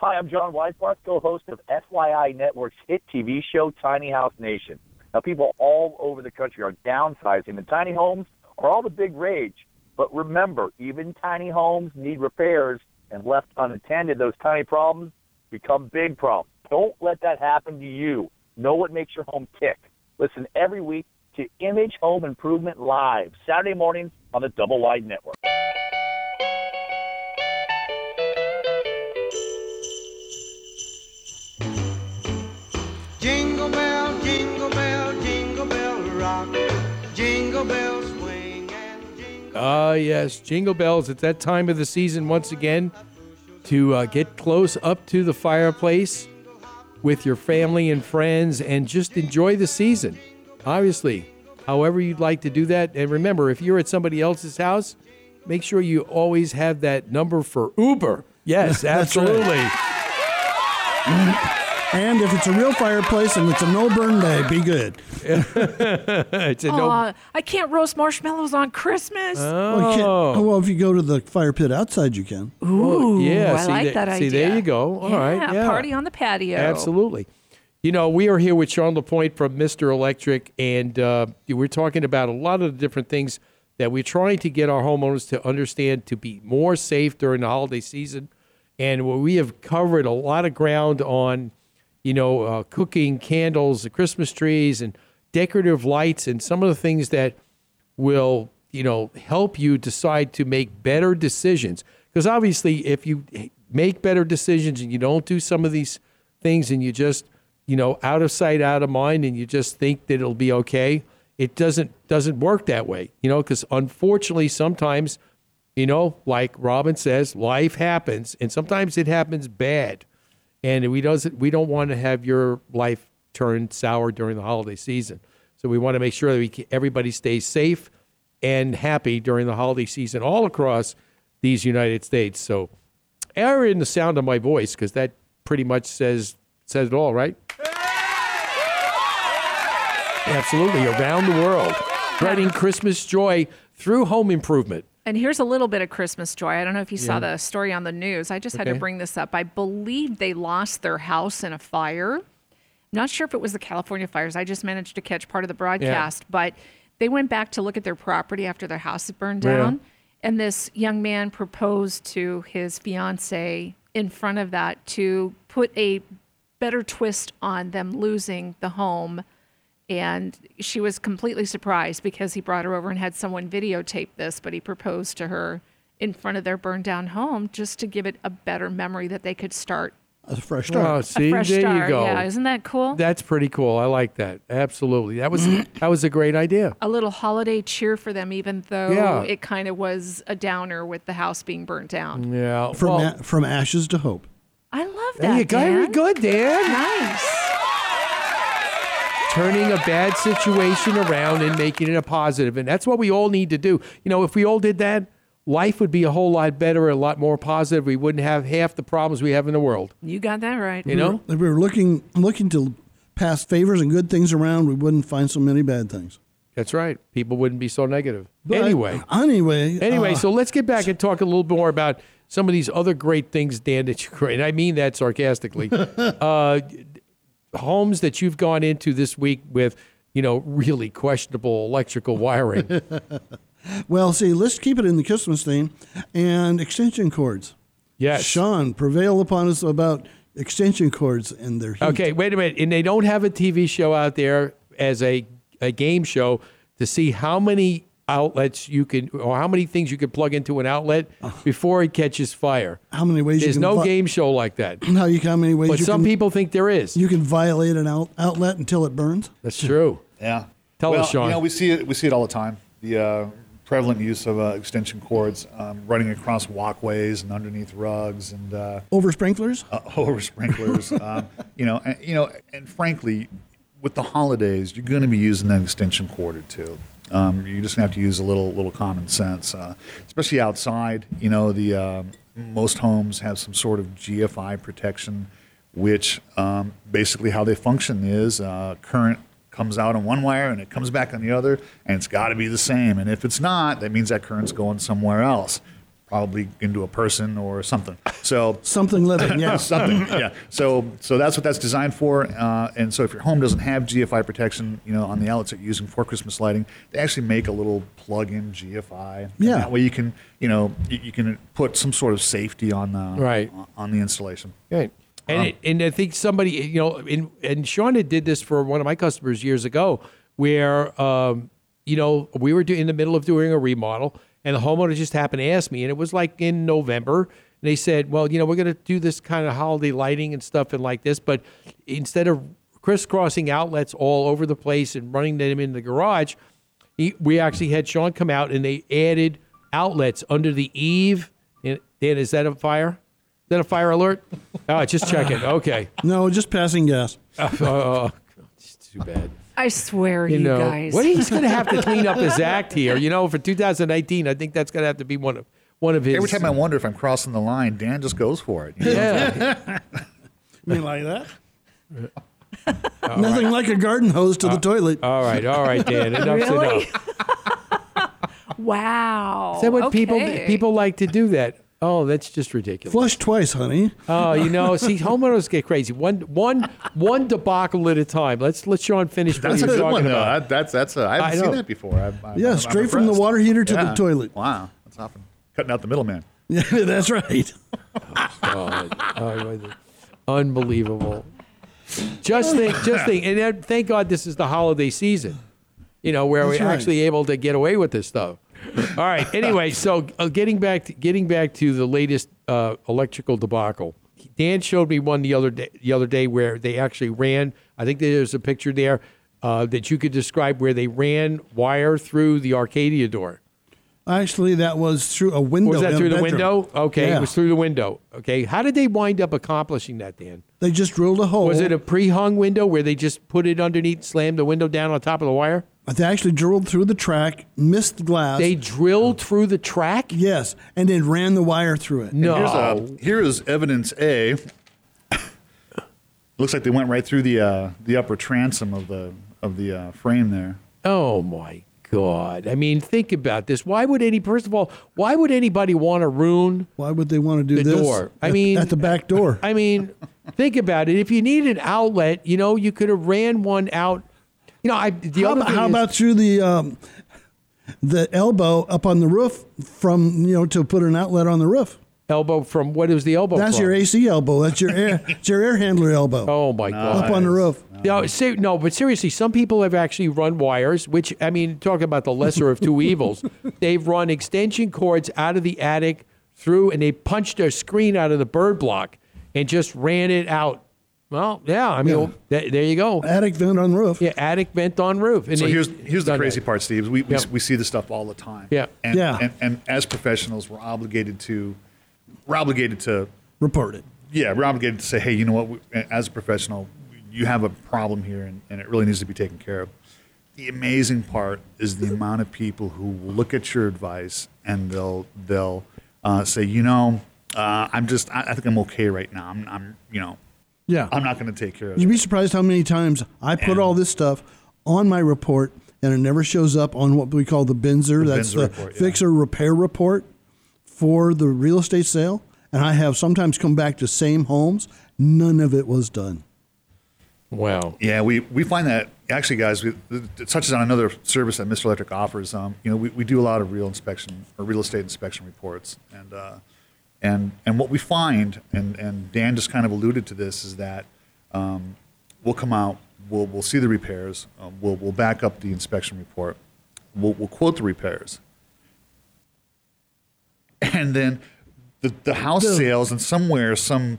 Hi, I'm John Weisbarth, co-host of FYI Network's hit TV show Tiny House Nation. Now, people all over the country are downsizing, and tiny homes are all the big rage. But remember, even tiny homes need repairs, and left unattended, those tiny problems become big problems. Don't let that happen to you. Know what makes your home tick. Listen every week to Image Home Improvement Live, Saturday mornings on the Double Wide Network. Jingle bell, jingle bell, jingle bell rock. Jingle bells swing and jingle. Ah, yes, jingle bells. It's that time of the season once again to uh, get close up to the fireplace with your family and friends and just enjoy the season. Obviously, however you'd like to do that. And remember, if you're at somebody else's house, make sure you always have that number for Uber. Yes, absolutely. And if it's a real fireplace and it's a no burn day, be good. it's a no. Aw, I can't roast marshmallows on Christmas. Well, you can't- oh, well, if you go to the fire pit outside, you can. Ooh, yeah, I see like that- that see, there you go. All right, yeah. party on the patio. Absolutely. You know, we are here with Sean LaPointe from Mr. Electric, and uh, we're talking about a lot of the different things that we're trying to get our homeowners to understand to be more safe during the holiday season. And we have covered a lot of ground on, you know, uh, cooking candles, the Christmas trees, and decorative lights, and some of the things that will, you know, help you decide to make better decisions. Because obviously, if you make better decisions and you don't do some of these things and you just, you know, out of sight, out of mind, and you just think that it'll be okay, it doesn't doesn't work that way. You know, because unfortunately, sometimes, you know, like Robin says, life happens, and sometimes it happens bad, and we doesn't we don't want to have your life turn sour during the holiday season. So we want to make sure that we, everybody stays safe and happy during the holiday season all across these United States. So, error in the sound of my voice because that pretty much says says it all, right? Absolutely, around the world, spreading Christmas joy through home improvement. And here's a little bit of Christmas joy. I don't know if you saw the story on the news. I just had to bring this up. I believe they lost their house in a fire. Not sure if it was the California fires. I just managed to catch part of the broadcast, but they went back to look at their property after their house had burned Yeah. down. And this young man proposed to his fiance in front of that to put a better twist on them losing the home. And she was completely surprised because he brought her over and had someone videotape this, but he proposed to her in front of their burned down home just to give it a better memory that they could start A fresh start. Oh, see, a fresh there start. you go. Yeah, isn't that cool? That's pretty cool. I like that. Absolutely. That was that was a great idea. a little holiday cheer for them, even though Yeah. it kind of was a downer with the house being burnt down. Yeah. From, well, a- from ashes to hope. I love that. there you go. Very Dan. good, Dan. Nice. Turning a bad situation around and making it a positive. And that's what we all need to do. You know, if we all did that, life would be a whole lot better, a lot more positive. We wouldn't have half the problems we have in the world. You got that right. You know? If we were looking looking to pass favors and good things around, we wouldn't find so many bad things. That's right. People wouldn't be so negative. But anyway. anyway, Anyway, uh, so let's get back and talk a little bit more about some of these other great things, Dan, that you create. And I mean that sarcastically. uh, homes that you've gone into this week with, you know, really questionable electrical wiring? Well, see, let's keep it in the Christmas theme and extension cords. Yes. Sean, prevail upon us about extension cords and their heat. Okay, wait a minute. And they don't have a TV show out there as a, a game show to see how many outlets you can or how many things you can plug into an outlet before it catches fire. How many ways There's you can no vi- game show like that. How you how many ways But you some can, people think there is. you can violate an out, outlet until it burns? That's true. Yeah. Tell well, us, Sean. You know, we see it. We see it all the time. The uh, prevalent use of uh, extension cords um, running across walkways and underneath rugs and uh, Over sprinklers? uh, over sprinklers. um, you know, and, you know, and frankly, with the holidays, you're going to be using that extension cord or two. Um, you're just to have to use a little little common sense, uh, especially outside. You know, the um most homes have some sort of GFI protection, which um, basically how they function is uh, current comes out on one wire and it comes back on the other, and it's got to be the same. And if it's not, that means that current's going somewhere else, probably into a person or something. So Something living, yeah. something. Yeah. So so that's what that's designed for. Uh, and so if your home doesn't have GFI protection, you know, on the outlets that you're using for Christmas lighting, they actually make a little plug-in GFI. And Yeah. That way you can you know you, you can put some sort of safety on the Right. on the installation. Right. And, it, and I think somebody, you know, and, and Shauna did this for one of my customers years ago, where, um, you know, we were do, in the middle of doing a remodel, and the homeowner just happened to ask me, and it was like in November. And they said, well, you know, we're going to do this kind of holiday lighting and stuff and like this, but instead of crisscrossing outlets all over the place and running them in the garage, we actually had Sean come out and they added outlets under the eave. And, Dan, is that a fire? Is that a fire alert? Oh, just checking. Okay. No, just passing gas. Oh, oh, oh, it's too bad. I swear, you, You know, guys. what he's going to have to clean up his act here. You know, for 2019, I think that's going to have to be one of one of his. Every time I wonder if I'm crossing the line, Dan just goes for it. you know? yeah. You mean like that? Nothing like a garden hose to the uh, toilet. All right, all right, Dan. Enough's Really? enough. wow. Is that what people people like to do? That. Oh, that's just ridiculous. Flush twice, honey. Oh, you know, see, homeowners get crazy. One, one, one debacle at a time. Let's let Sean finish what That's he a good one, though. about. That, that's that's a, I I haven't know. seen that before. I'm, I'm, Yeah, I'm- I'm straight from the water heater to the toilet. Wow, that's often cutting out the middleman. Yeah, that's right. Oh, God. Oh, unbelievable. Just think, just think, and then, thank God this is the holiday season. You know, where That's we're right. actually able to get away with this stuff. All right. Anyway, so uh, getting back to, getting back to the latest uh, electrical debacle. Dan showed me one the other day. The other day where they actually ran. I think there's a picture there uh, that you could describe where they ran wire through the Arcadia door. Actually, that was through a window. Was that in through the window? Okay, Yeah. it was through the window. Okay, how did they wind up accomplishing that, Dan? They just drilled a hole. Was it a pre-hung window where they just put it underneath, slammed the window down on top of the wire? They actually drilled through the track, missed the glass. They drilled through the track? yes, and then ran the wire through it. No. Here's, a, here is evidence A. Looks like they went right through the uh, the upper transom of the of the uh, frame there. Oh my God! I mean, think about this. Why would any? First of all, why would anybody want to ruin Why would they want to do the this? door? I at- mean, at the back door. I mean, think about it. If you need an outlet, you know, you could have ran one out. You know, I the how other thing how is- about through the um, the elbow up on the roof from you know to put an outlet on the roof? Elbow from what is the elbow? That's from? your AC elbow. That's your air. it's your air handler elbow. Oh my God! up on the roof. No, ser- no, but seriously, some people have actually run wires, which, I mean, talking about the lesser of two evils, they've run extension cords out of the attic through and they punched a screen out of the bird block and just ran it out. Well, yeah, I mean, Yeah. th- there you go. Attic vent on roof. Yeah, attic vent on roof. And So they- here's here's the crazy that. part, Steve. We, we, Yeah. we see this stuff all the time. Yeah. And, Yeah. And, and as professionals, we're obligated to we're obligated to Report it. yeah we're obligated to say hey you know what we, as a professional you have a problem here and, and it really needs to be taken care of. The amazing part is the amount of people who look at your advice and they'll they'll uh, say you know uh, I'm just I, I think I'm okay right now. I'm, I'm you know Yeah. I'm not going to take care of it. You'd be surprised how many times I put all this stuff on my report and it never shows up on what we call the BINSR. The That's BINSR the report, yeah. fix or repair report for the real estate sale. And I have sometimes come back to same homes. None of it was done. Wow. Yeah, we, we find that actually, guys, we, it touches on another service that Mr. Electric offers. Um, you know, we, we do a lot of real inspection or real estate inspection reports, and uh, and and what we find, and and Dan just kind of alluded to this, is that um, we'll come out, we'll we'll see the repairs, um, we'll we'll back up the inspection report, we'll we'll quote the repairs, and then the the house The- sales, and somewhere some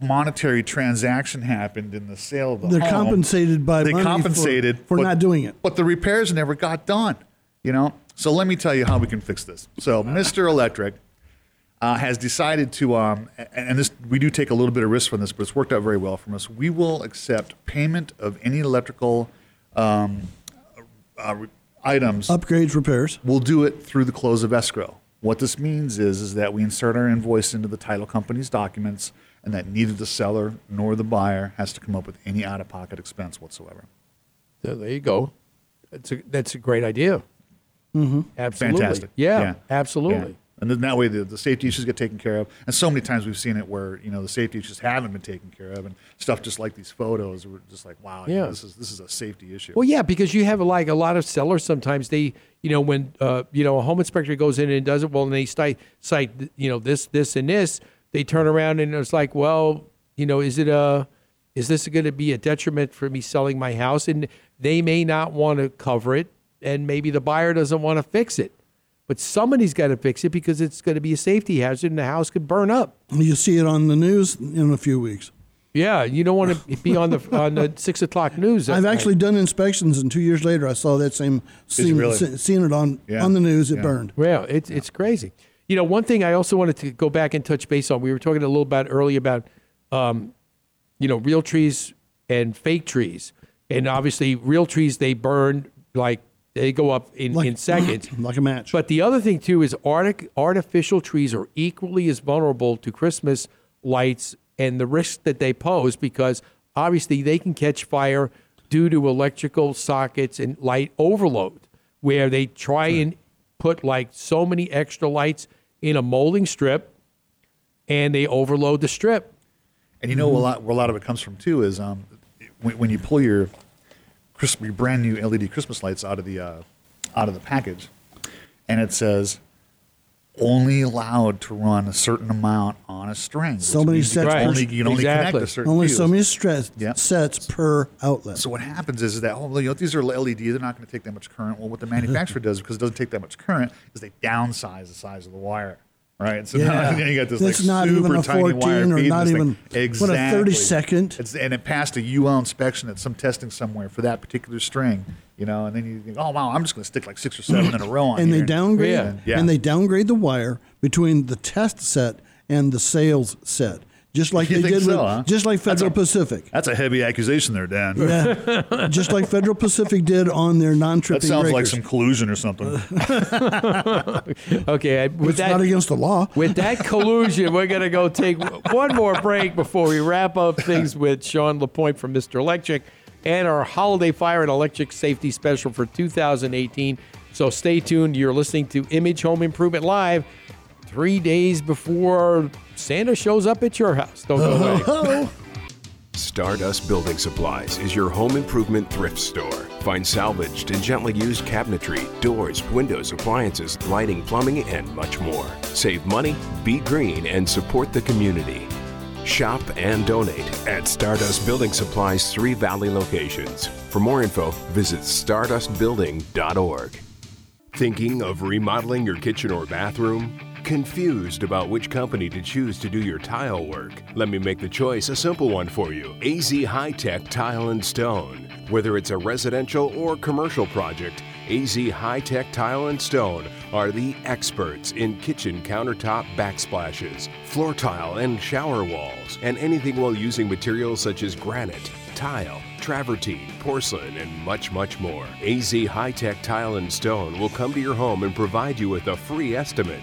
monetary transaction happened in the sale of the They're home. compensated by they money for- compensated for not doing it. but the repairs never got done. You know, so let me tell you how we can fix this. So, Mr. Electric uh, has decided to, um, and, and this we do take a little bit of risk from this, but it's worked out very well for us. We will accept payment of any electrical um, uh, items. Upgrades, repairs. We'll do it through the close of escrow. What this means is, is that we insert our invoice into the title company's documents, and that neither the seller nor the buyer has to come up with any out-of-pocket expense whatsoever. So there you go. That's a that's a great idea. Mm-hmm. Absolutely. Fantastic. Yeah, absolutely. Yeah. And then that way the, the safety issues get taken care of. And so many times we've seen it where, you know, the safety issues haven't been taken care of and stuff just like these photos we're just like, wow, you know, this is this is a safety issue. Well, yeah, because you have like a lot of sellers. Sometimes they, you know, when uh, you know a home inspector goes in and does it well, and they cite cite you know this, this, and this, they turn around and it's like, well, you know, is it a, is this going to be a detriment for me selling my house? And they may not want to cover it, and maybe the buyer doesn't want to fix it, but somebody's got to fix it because it's going to be a safety hazard, and the house could burn up. You see it on the news in a few weeks. Yeah, you don't want to be on the on the six o'clock news. I've night. actually done inspections, and two years later, I saw that same scene, really? seen it on Yeah. on the news. It Yeah. burned. Well, it's it's crazy. You know, one thing I also wanted to go back and touch base on. We were talking a little bit earlier about, um, you know, real trees and fake trees, and obviously real trees they burn like they go up in, in seconds, like a match. But the other thing too is artic, artificial trees are equally as vulnerable to Christmas lights and the risk that they pose because obviously they can catch fire due to electrical sockets and light overload, where they try and put like so many extra lights in a molding strip, and they overload the strip. And you know a lot where a lot of it comes from too is um, when, when you pull your Christmas, your brand new LED Christmas lights out of the uh, out of the package, and it says only allowed to run a certain amount on a string. So which many means you sets can per- only, you can only connect a certain Only fuse. so many stress, Yeah. sets per outlet. So what happens is that oh, you know, these are LED. They're not going to take that much current. Well, what the manufacturer does because it doesn't take that much current is they downsize the size of the wire. Right. So now, Yeah. you got this It's like not super even a tiny 14 wire or not even thing. even- what, a 30 second? It's, and it passed a UL inspection at some testing somewhere for that particular string. You know, and then you think, oh wow, I'm just going to stick like six or seven in a row on and they downgrade And- yeah. and they downgrade the wire between the test set and the sales set, just like You they did so, with huh? just like That's Federal a- Pacific. That's a heavy accusation there, Dan. Yeah, just like Federal Pacific did on their non-tripping. That sounds like some collusion or something. Okay, with It's that, not against the law. With that collusion, we're going to go take one more break before we wrap up things with Sean LaPointe from Mr. Electric and our holiday fire and electric safety special for 2018. So stay tuned. You're listening to Image Home Improvement Live three days before Santa shows up at your house. Don't go away. Stardust Building Supplies is your home improvement thrift store. Find salvaged and gently used cabinetry, doors, windows, appliances, lighting, plumbing, and much more. Save money, be green, and support the community. Shop and donate at Stardust Building Supplies' three Valley locations. For more info, visit stardustbuilding.org. Thinking of remodeling your kitchen or bathroom? Confused about which company to choose to do your tile work? Let me make the choice a simple one for you AZ High Tech Tile and Stone. Whether it's a residential or commercial project, AZ High Tech Tile and Stone are the experts in kitchen countertop backsplashes, floor tile and shower walls, and anything while using materials such as granite, tile, travertine, porcelain, and much, much more. AZ High Tech Tile and Stone will come to your home and provide you with a free estimate.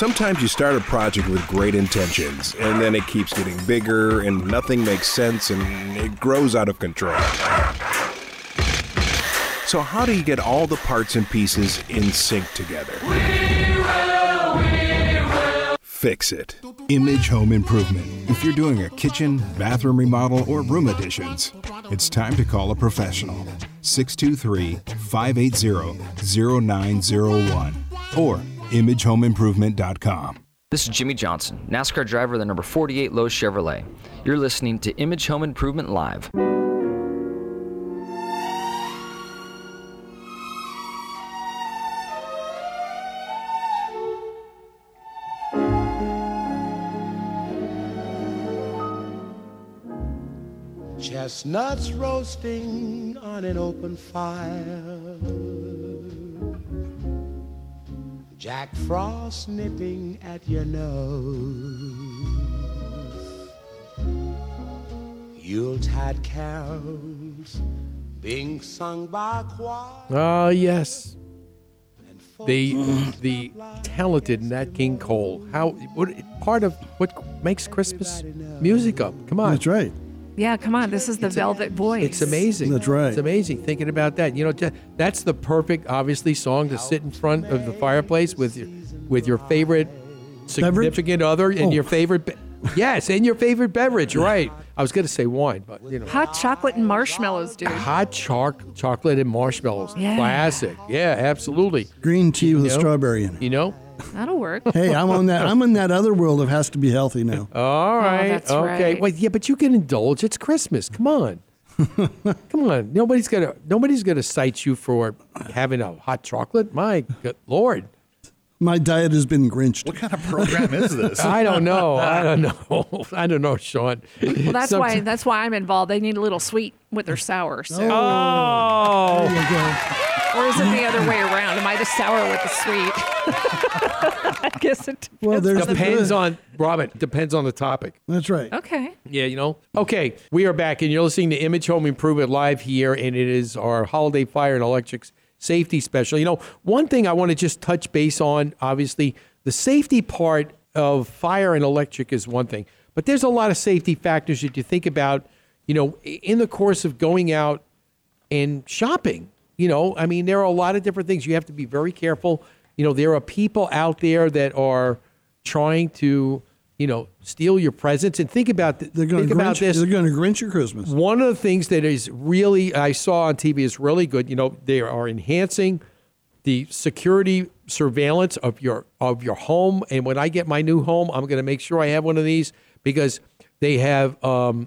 Sometimes you start a project with great intentions, and then it keeps getting bigger, and nothing makes sense, and it grows out of control. So, how do you get all the parts and pieces in sync together? Fix it. Image Home Improvement. If you're doing a kitchen, bathroom remodel, or room additions, it's time to call a professional. 623 580 0901 or imagehomeimprovement.com. This is Jimmie Johnson, NASCAR driver of the number 48 Lowe's Chevrolet. You're listening to Image Home Improvement Live. Chestnuts roasting on an open fire. Jack Frost nipping at your nose. Yuletide carols being sung by choir. Ah, yes. The the talented Nat King Cole. How what part of what makes Christmas music up? Come on. That's right. Yeah, come on. This is the Velvet Voice. It's amazing. That's right. It's amazing thinking about that. You know, that's the perfect, obviously, song to sit in front of the fireplace with your, with your favorite significant other and Oh. your favorite. Be- yes, and your favorite beverage. Right. I was going to say wine, but you know, Hot chocolate and marshmallows, dude. hot choc- chocolate and marshmallows. Yeah. Classic. Yeah, absolutely. Green tea with You a strawberry in it. You know. That'll work. Hey, I'm on that. I'm in that other world of has to be healthy now. All oh, right. Oh, that's okay. right. Wait, yeah, but you can indulge. It's Christmas. Come on. Come on. Nobody's gonna nobody's gonna cite you for having a hot chocolate. My good lord. My diet has been grinched. What kind of program is this? I don't know. I don't know. I don't know, Sean. Well, that's why that's why I'm involved. They need a little sweet with their sour. So. Oh. oh. There you go. Or is it the other way around? Am I the sour with the sweet? I guess it depends. Well, there's the Depends good. on Robin. Depends on the topic. That's right. Okay. Yeah, you know. Okay, we are back, and you're listening to Image Home Improvement live here, and it is our holiday fire and electric safety special. You know, one thing I want to just touch base on, obviously, the safety part of fire and electric is one thing, but there's a lot of safety factors that you think about. You know, in the course of going out and shopping. You know, I mean, there are a lot of different things. You have to be very careful. You know, there are people out there that are trying to, you know, steal your presents. And think about th- They're going to about this. They're going to grinch your Christmas. One of the things that is really I saw on TV is really good. You know, they are enhancing the security surveillance of your of your home. And when I get my new home, I'm going to make sure I have one of these because they have um,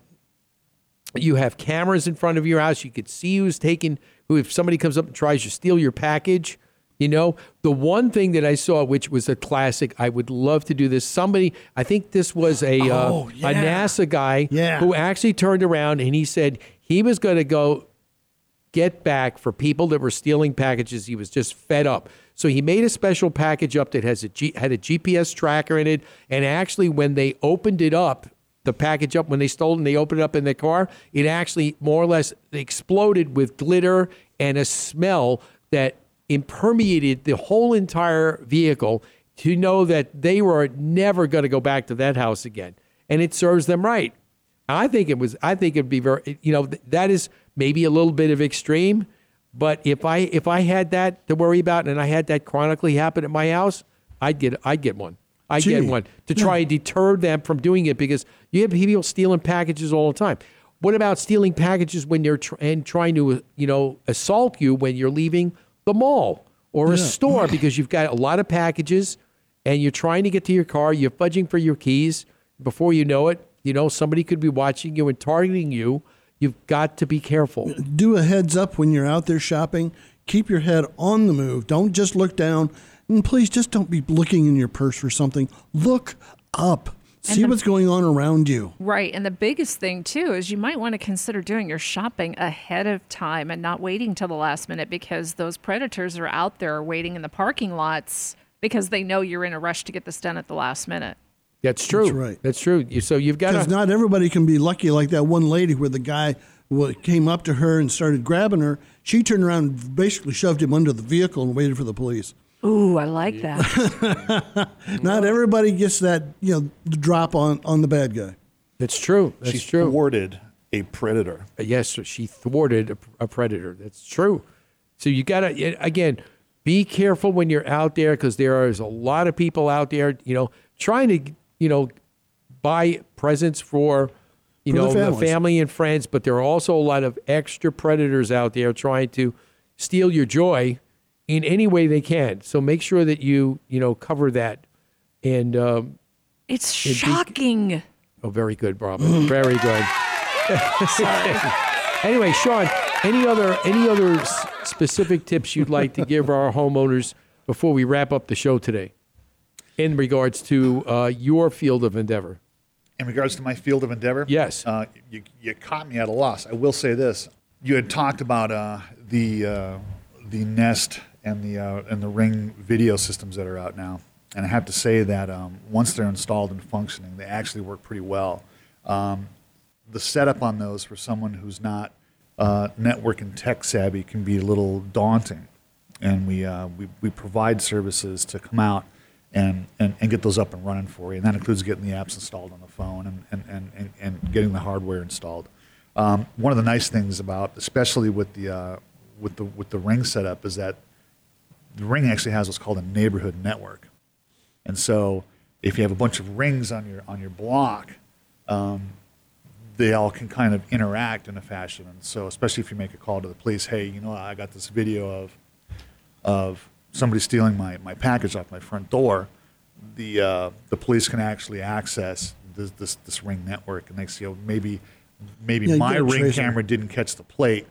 you have cameras in front of your house. You could see who's taking who if somebody comes up and tries to steal your package. You know, the one thing that I saw, which was a classic, I would love to do this. Somebody, I think this was a Oh, uh, yeah. a NASA guy Yeah. who actually turned around and he said he was going to go get back for people that were stealing packages. He was just fed up. So he made a special package up that has a G, had a GPS tracker in it. And actually, when they opened it up, the package up, when they stole it and they opened it up in their car, it actually more or less exploded with glitter and a smell that impermeated the whole entire vehicle to know that they were never going to go back to that house again. And it serves them right. I think it was. I think it'd be very. You know, that is maybe a little bit of extreme, but if I if I had that to worry about and I had that chronically happen at my house, I'd get I'd get one. I'd get one to try and deter them from doing it because you have people stealing packages all the time. What about stealing packages when they're tr- and trying to you know assault you when you're leaving the mall or a store because you've got a lot of packages and you're trying to get to your car, you're fudging for your keys. Before you know it, you know somebody could be watching you and targeting you. You've got to be careful. Do a heads up when you're out there shopping. Keep your head on the move. Don't just look down. And please just don't be looking in your purse for something. Look up. See the- what's going on around you. Right. And the biggest thing, too, is you might want to consider doing your shopping ahead of time and not waiting till the last minute because those predators are out there waiting in the parking lots because they know you're in a rush to get this done at the last minute. That's true. That's right. That's true. You- So you've got Because not everybody can be lucky like that one lady where the guy came up to her and started grabbing her. She turned around and basically shoved him under the vehicle and waited for the police. Ooh, I like that. Not everybody gets that, you know, the drop on, on the bad guy. That's true. That's she true. thwarted a predator. Uh, yes, she thwarted a, a predator. That's true. So you got to again be careful when you're out there because there is a lot of people out there, you know, trying to you know buy presents for you For know the, families. family and friends, but there are also a lot of extra predators out there trying to steal your joy in any way they can. So make sure that you you know cover that. And um, It's It'd be- shocking. oh, very good, Bravo. very good. anyway, Sean, any other any other s- specific tips you'd like to give our homeowners before we wrap up the show today, in regards to uh, your field of endeavor? In regards to my field of endeavor, Yes. uh, you, you caught me at a loss. I will say this: you had talked about uh, the uh, the Nest and the uh, and the Ring video systems that are out now, and I have to say that um, once they're installed and functioning, they actually work pretty well. Um, the setup on those for someone who's not uh, network and tech savvy can be a little daunting, and we uh, we, we provide services to come out and, and, and get those up and running for you. And that includes getting the apps installed on the phone and, and, and, and, and getting the hardware installed. Um, one of the nice things about, especially with the, uh, with the, with the Ring setup, is that the Ring actually has what's called a neighborhood network. And so if you have a bunch of rings on your, on your block, um, they all can kind of interact in a fashion. And so, especially if you make a call to the police, hey, you know, I got this video of of somebody stealing my, my package off my front door, the uh, the police can actually access this this, this ring network, and they see oh, maybe maybe Yeah, my ring camera didn't catch the plate,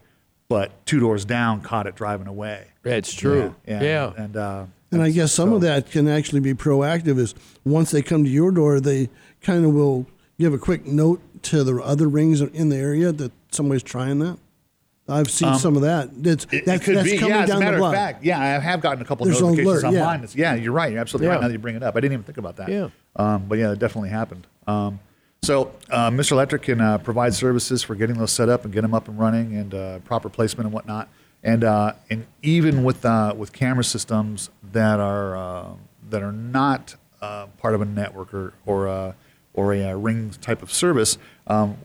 but two doors down caught it driving away. It's true. Yeah, Yeah. and uh, And I guess some of that can actually be proactive. Is once they come to your door, they kind of will give a quick note to the other rings in the area that somebody's trying that. I've seen Um, some of that. That's It, that's, it could that's be. coming Yeah, as a down matter the of block. fact, yeah, I have gotten a couple There's an notifications alert, on yeah. mine. It's- Yeah, you're right. You're absolutely Yeah. right. Now that you bring it up, I didn't even think about that. Yeah. Um, but yeah, it definitely happened. Um, so uh, Mr. Electric can uh, provide services for getting those set up and get them up and running and uh, proper placement and whatnot. And uh, and even with uh, with camera systems that are uh, that are not uh, part of a network or or, uh, or a uh, ring type of service, um,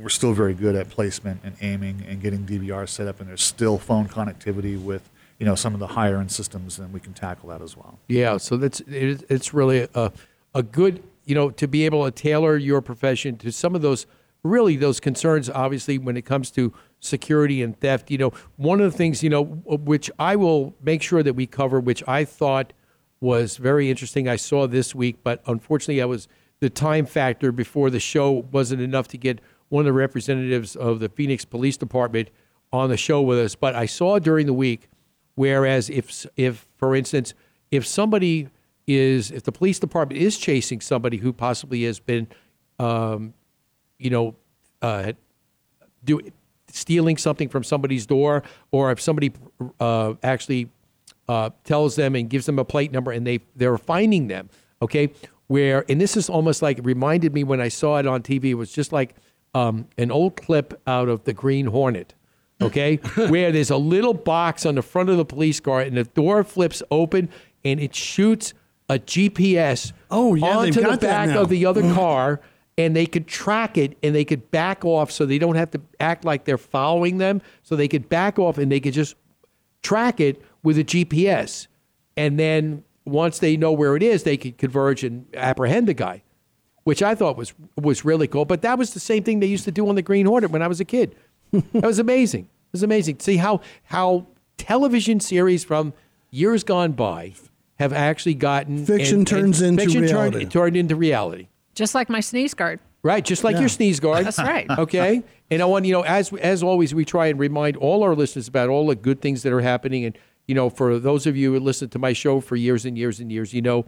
we're still very good at placement and aiming and getting DVR set up. And there's still phone connectivity with you know some of the higher end systems, and we can tackle that as well. Yeah, so that's it, it's really a a good you know to be able to tailor your profession to some of those really those concerns. Obviously, when it comes to security and theft, you know, one of the things you know which I will make sure that we cover, which I thought was very interesting. I saw this week, but unfortunately, I was the time factor before the show wasn't enough to get one of the representatives of the Phoenix Police Department on the show with us. But I saw during the week, whereas if if for instance, if somebody is if the police department is chasing somebody who possibly has been, um, you know, uh, do stealing something from somebody's door, or if somebody uh, actually uh, tells them and gives them a plate number and they they're finding them. Okay, where and this is almost like reminded me when I saw it on TV. It was just like um, an old clip out of the Green Hornet. Okay, where there's a little box on the front of the police car and the door flips open and it shoots a GPS Oh, yeah, onto the back of the other car and they could track it and they could back off so they don't have to act like they're following them. So they could back off and they could just track it with a GPS. And then once they know where it is, they could converge and apprehend the guy, which I thought was was really cool. But that was the same thing they used to do on the Green Hornet when I was a kid. that was amazing. It was amazing. To see how how television series from years gone by have actually gotten Fiction turns into fiction reality. Turned, turned into reality. Just like my sneeze guard. Right, just like Yeah. your sneeze guard. That's right. Okay, and I want you know, as as always, we try and remind all our listeners about all the good things that are happening. And you know, for those of you who listen to my show for years and years and years, you know,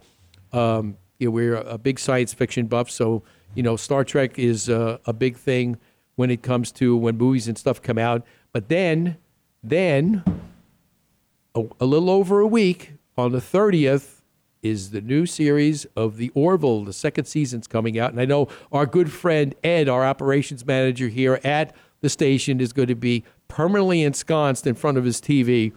um, you know we're a big science fiction buff. So you know, Star Trek is uh, a big thing when it comes to when movies and stuff come out. But then, then a, a little over a week on the 30th is the new series of the Orville. The second season's coming out. And I know our good friend Ed, our operations manager here at the station is going to be permanently ensconced in front of his TV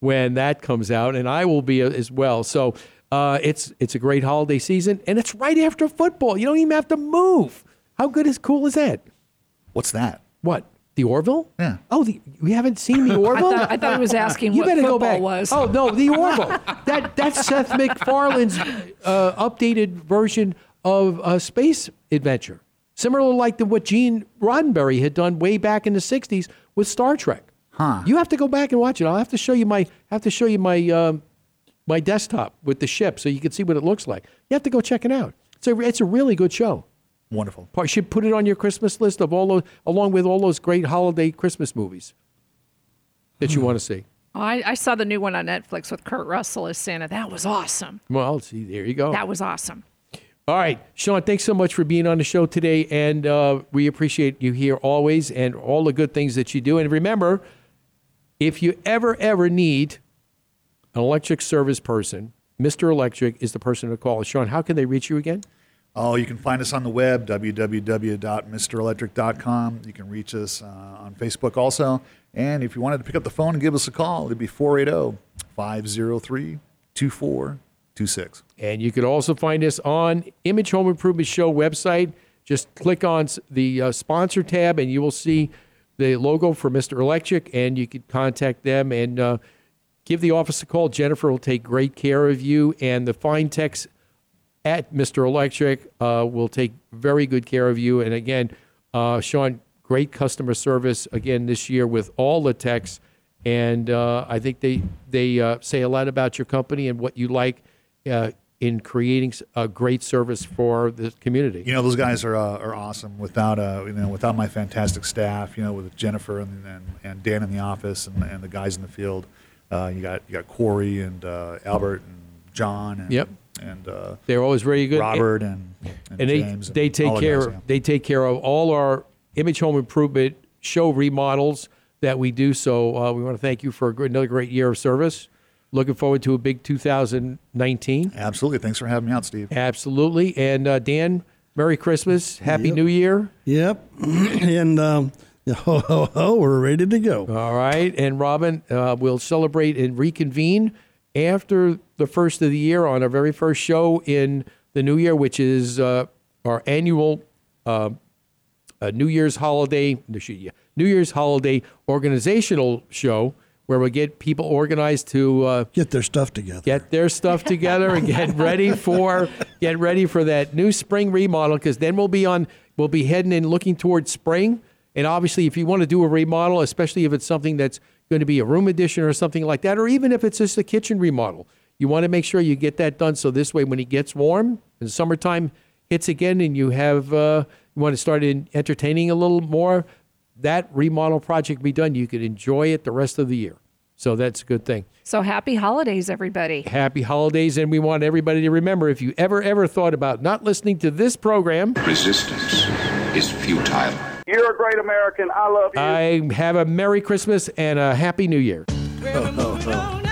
when that comes out, and I will be as well. So uh, it's it's a great holiday season, and it's right after football. You don't even have to move. How good is cool is that? What's that? What the Orville? Yeah. Oh, the, we haven't seen the I Orville. thought, I thought he was asking you what better go football back. was. Oh no, the Orville. that that's Seth MacFarlane's uh, updated version of a Space Adventure, similar like the what Gene Roddenberry had done way back in the '60s with Star Trek. Huh. You have to go back and watch it. I'll have to show you my have to show you my um, my desktop with the ship so you can see what it looks like. You have to go check it out. It's a it's a really good show. Wonderful. You should put it on your Christmas list of all those, along with all those great holiday Christmas movies that you want to see. I, I saw the new one on Netflix with Kurt Russell as Santa. That was awesome. Well, see, there you go. That was awesome. All right, Sean, thanks so much for being on the show today, and uh, we appreciate you here always and all the good things that you do. And remember, if you ever ever need an electric service person, Mr. Electric is the person to call. Sean, how can they reach you again? Oh, you can find us on the web, www.mrelectric.com. You can reach us uh, on Facebook also. And if you wanted to pick up the phone and give us a call, it'd be oh, 480 503 2426. And you could also find us on Image Home Improvement Show website. Just click on the uh, sponsor tab, and you will see the logo for Mr. Electric, and you could contact them and uh, give the office a call. Jennifer will take great care of you, and the fine techs at Mr. Electric uh, will take very good care of you. And again, uh, Sean, great customer service again this year with all the techs, and uh, I think they they uh, say a lot about your company and what you like uh, in creating a great service for the community. You know, those guys are, uh, are awesome. Without, uh, you know, without my fantastic staff, you know, with Jennifer and, and, and Dan in the office and, and the guys in the field, uh, you got you got Corey and uh, Albert and John. And, Yep. And uh, They're always very good. Robert and, and, and they James. they take care guys, yeah. they take care of all our image home improvement show remodels that we do. So uh, we want to thank you for a good, another great year of service. Looking forward to a big 2019. Absolutely. Thanks for having me out, Steve. Absolutely. And uh, Dan, Merry Christmas, Happy Yep. New Year. Yep. and um, ho, ho, ho, we're ready to go. All right. And Robin, uh, we'll celebrate and reconvene after the first of the year on our very first show in the new year, which is uh, our annual uh, uh, New Year's holiday, New Year's holiday organizational show where we get people organized to uh, get their stuff together, get their stuff together, and get ready for get ready for that new spring remodel. Because then we'll be on, we'll be heading and looking towards spring. And obviously, if you want to do a remodel, especially if it's something that's going to be a room addition or something like that, or even if it's just a kitchen remodel, you want to make sure you get that done. So this way, when it gets warm and summertime hits again, and you have uh, you want to start in entertaining a little more, that remodel project be done. You can enjoy it the rest of the year. So that's a good thing. So happy holidays, everybody. Happy holidays, and we want everybody to remember if you ever, ever thought about not listening to this program, Resistance is futile. You're a great American. I love you. I have a Merry Christmas and a Happy New Year. Ho, ho, ho.